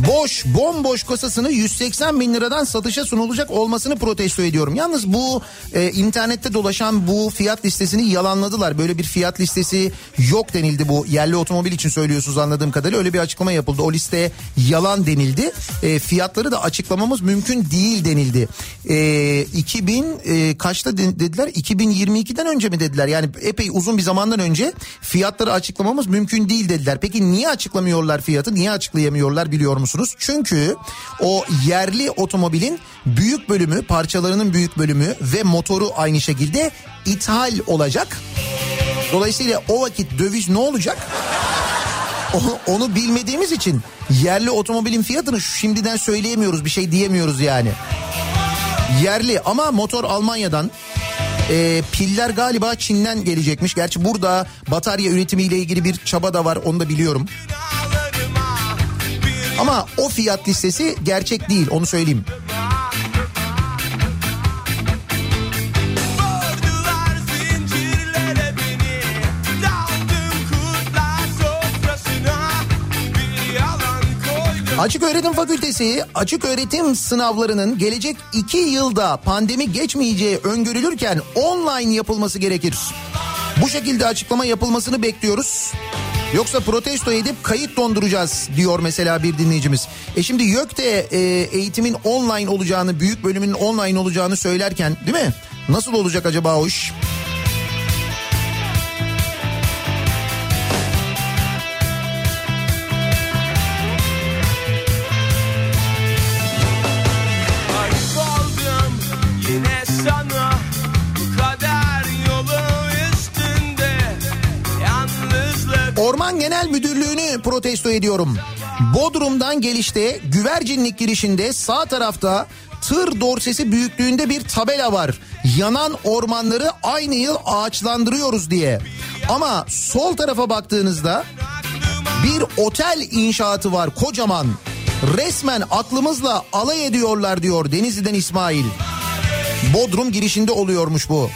boş bomboş kasasını 180 bin liradan satışa sunulacak olmasını protesto ediyorum. Yalnız bu e, internette dolaşan bu fiyat listesini yalanladılar. Böyle bir fiyat listesi yok denildi bu yerli otomobil için söylüyorsunuz anladığım kadarıyla. Öyle bir açıklama yapıldı. O liste yalan denildi. E, fiyatları da açıklamamız mümkün değil denildi. E, 2000 e, kaçta de- dediler? 2022'den önce mi dediler? Yani epey uzun bir zamandan önce fiyatları açıklamamız mümkün değil dediler. Peki niye açıklamıyorlar fiyatı? Niye açıklayamıyorlar biliyor musunuz? Çünkü o yerli otomobilin büyük bölümü, parçalarının büyük bölümü ve motoru aynı şekilde ithal olacak. Dolayısıyla o vakit döviz ne olacak? Onu, onu bilmediğimiz için yerli otomobilin fiyatını şimdiden söyleyemiyoruz, bir şey diyemiyoruz yani. Yerli ama motor Almanya'dan. Ee, piller galiba Çin'den gelecekmiş. Gerçi burada batarya üretimiyle ilgili bir çaba da var onu da biliyorum. Ama o fiyat listesi gerçek değil onu söyleyeyim. Açık Öğretim Fakültesi açık öğretim sınavlarının gelecek iki yılda pandemi geçmeyeceği öngörülürken online yapılması gerekir. Bu şekilde açıklama yapılmasını bekliyoruz. Yoksa protesto edip kayıt donduracağız diyor mesela bir dinleyicimiz. E şimdi YÖK de e, eğitimin online olacağını, büyük bölümünün online olacağını söylerken değil mi? Nasıl olacak acaba o iş? Genel Müdürlüğü'nü protesto ediyorum. Bodrum'dan gelişte güvercinlik girişinde sağ tarafta tır dorsesi büyüklüğünde bir tabela var. Yanan ormanları aynı yıl ağaçlandırıyoruz diye. Ama sol tarafa baktığınızda bir otel inşaatı var kocaman. Resmen aklımızla alay ediyorlar diyor Denizli'den İsmail. Bodrum girişinde oluyormuş bu.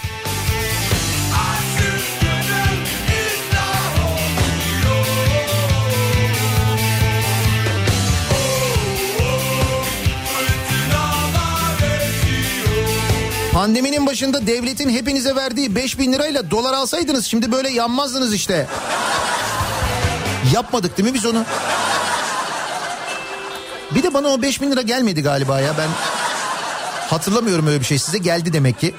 Pandeminin başında devletin hepinize verdiği 5000 lirayla dolar alsaydınız şimdi böyle yanmazdınız işte. Yapmadık değil mi biz onu? Bir de bana o 5000 lira gelmedi galiba ya ben hatırlamıyorum öyle bir şey size geldi demek ki.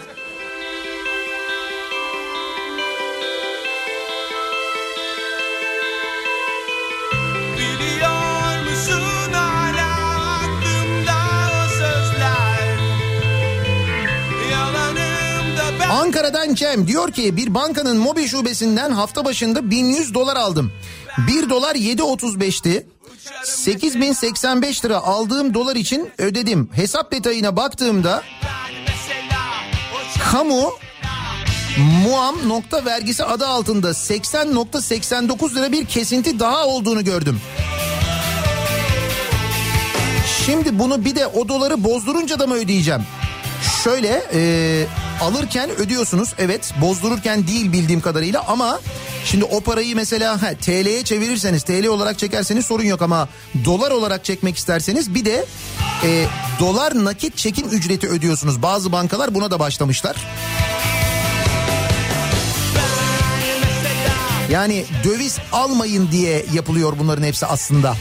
Ankara'dan Cem diyor ki bir bankanın mobil şubesinden hafta başında 1100 dolar aldım. 1 dolar 7.35'ti. 8085 lira aldığım dolar için ödedim. Hesap detayına baktığımda kamu muam nokta vergisi adı altında 80.89 lira bir kesinti daha olduğunu gördüm. Şimdi bunu bir de o doları bozdurunca da mı ödeyeceğim? Şöyle e, alırken ödüyorsunuz evet bozdururken değil bildiğim kadarıyla ama şimdi o parayı mesela ha, TL'ye çevirirseniz TL olarak çekerseniz sorun yok ama dolar olarak çekmek isterseniz bir de e, dolar nakit çekim ücreti ödüyorsunuz. Bazı bankalar buna da başlamışlar. Yani döviz almayın diye yapılıyor bunların hepsi aslında.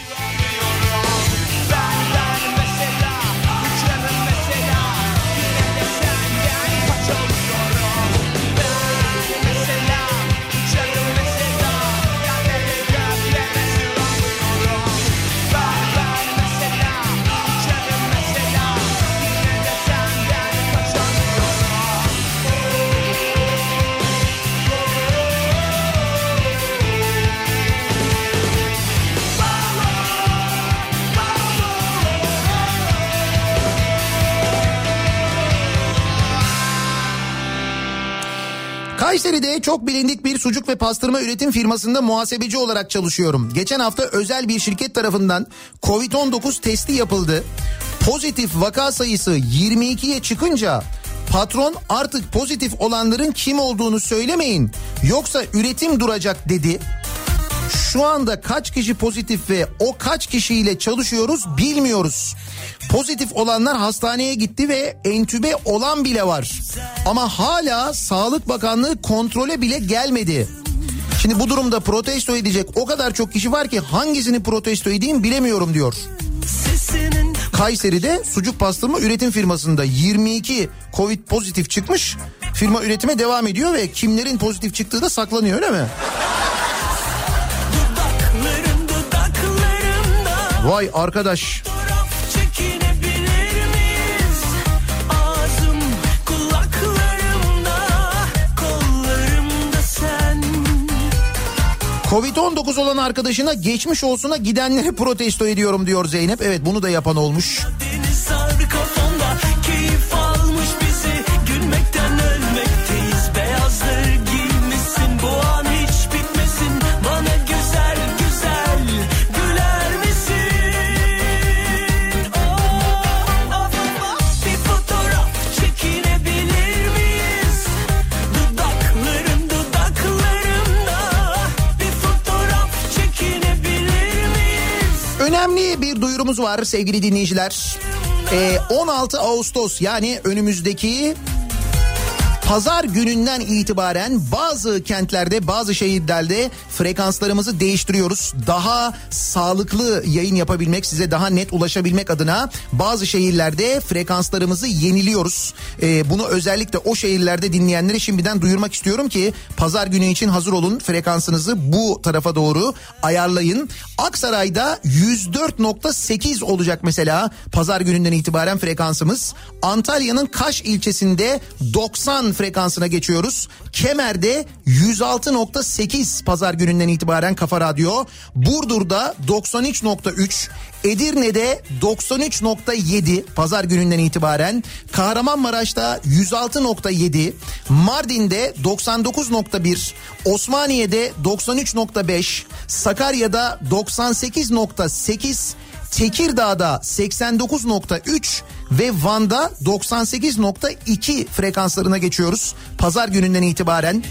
Çok bilindik bir sucuk ve pastırma üretim firmasında muhasebeci olarak çalışıyorum. Geçen hafta özel bir şirket tarafından Covid-19 testi yapıldı. Pozitif vaka sayısı 22'ye çıkınca patron artık pozitif olanların kim olduğunu söylemeyin yoksa üretim duracak dedi. Şu anda kaç kişi pozitif ve o kaç kişiyle çalışıyoruz bilmiyoruz. Pozitif olanlar hastaneye gitti ve entübe olan bile var. Ama hala Sağlık Bakanlığı kontrole bile gelmedi. Şimdi bu durumda protesto edecek o kadar çok kişi var ki hangisini protesto edeyim bilemiyorum diyor. Kayseri'de sucuk pastırma üretim firmasında 22 Covid pozitif çıkmış. Firma üretime devam ediyor ve kimlerin pozitif çıktığı da saklanıyor öyle mi? Vay arkadaş. Covid-19 olan arkadaşına geçmiş olsuna gidenleri protesto ediyorum diyor Zeynep. Evet bunu da yapan olmuş. Duyurumuz var sevgili dinleyiciler. Ee, 16 Ağustos yani önümüzdeki Pazar gününden itibaren bazı kentlerde bazı şehirlerde frekanslarımızı değiştiriyoruz. Daha sağlıklı yayın yapabilmek size daha net ulaşabilmek adına bazı şehirlerde frekanslarımızı yeniliyoruz. Ee, bunu özellikle o şehirlerde dinleyenlere şimdiden duyurmak istiyorum ki pazar günü için hazır olun frekansınızı bu tarafa doğru ayarlayın. Aksaray'da 104.8 olacak mesela pazar gününden itibaren frekansımız. Antalya'nın Kaş ilçesinde 90 frekansına geçiyoruz. Kemer'de 106.8 pazar gününden itibaren Kafa Radyo. Burdur'da 93.3, Edirne'de 93.7 pazar gününden itibaren. Kahramanmaraş'ta 106.7, Mardin'de 99.1, Osmaniye'de 93.5, Sakarya'da 98.8, Tekirdağ'da 89.3 ve Van'da 98.2 frekanslarına geçiyoruz. Pazar gününden itibaren.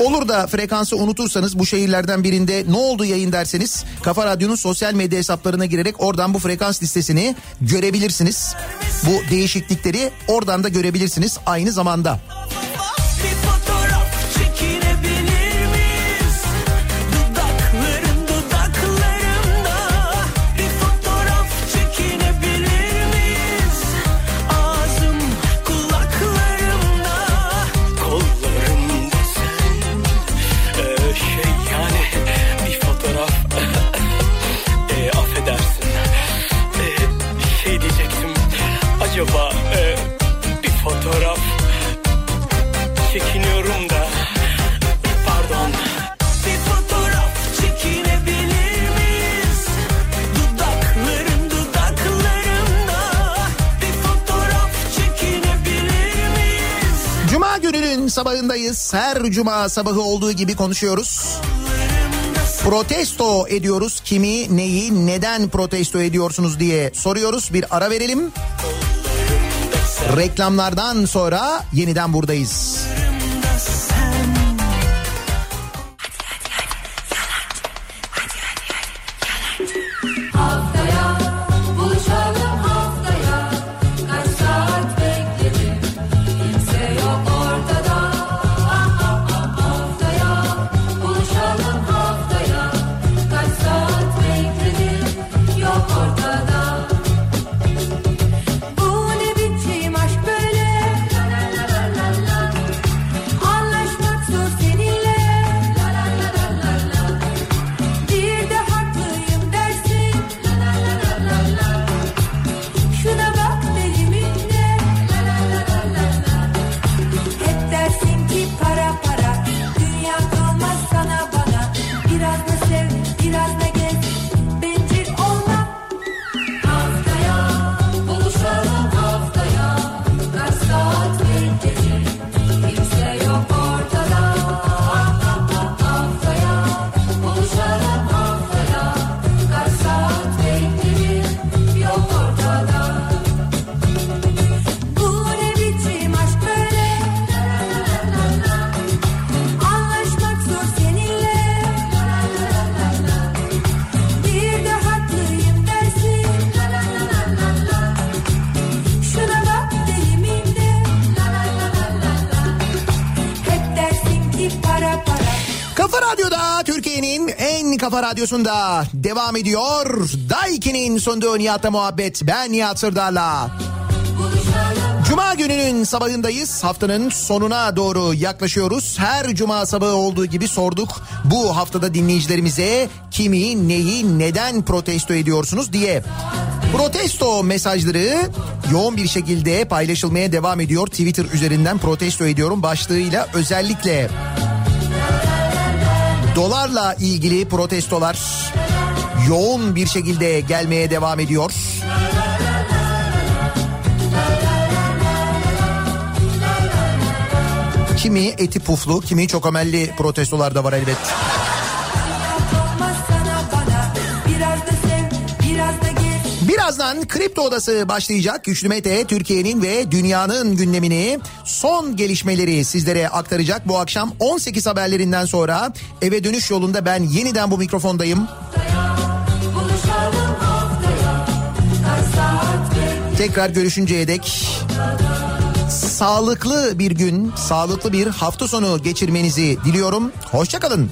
Olur da frekansı unutursanız bu şehirlerden birinde ne oldu yayın derseniz Kafa Radyo'nun sosyal medya hesaplarına girerek oradan bu frekans listesini görebilirsiniz. Bu değişiklikleri oradan da görebilirsiniz aynı zamanda. Sabahındayız. Her cuma sabahı olduğu gibi konuşuyoruz. Protesto ediyoruz. Kimi, neyi, neden protesto ediyorsunuz diye soruyoruz. Bir ara verelim. Reklamlardan sonra yeniden buradayız. Haftaya radyosunda devam ediyor. Daiki'nin sunduğu Nihat'la muhabbet. Ben Nihat Sırdar'la. Cuma gününün sabahındayız. Haftanın sonuna doğru yaklaşıyoruz. Her cuma sabahı olduğu gibi sorduk. Bu haftada dinleyicilerimize kimi, neyi, neden protesto ediyorsunuz diye. Protesto mesajları yoğun bir şekilde paylaşılmaya devam ediyor. Twitter üzerinden protesto ediyorum başlığıyla özellikle dolarla ilgili protestolar yoğun bir şekilde gelmeye devam ediyor. Kimi eti puflu, kimi çok amelli protestolar da var elbet. Birazdan Kripto Odası başlayacak. Güçlü Mete Türkiye'nin ve dünyanın gündemini son gelişmeleri sizlere aktaracak. Bu akşam 18 haberlerinden sonra eve dönüş yolunda ben yeniden bu mikrofondayım. Tekrar görüşünceye dek sağlıklı bir gün, sağlıklı bir hafta sonu geçirmenizi diliyorum. Hoşçakalın.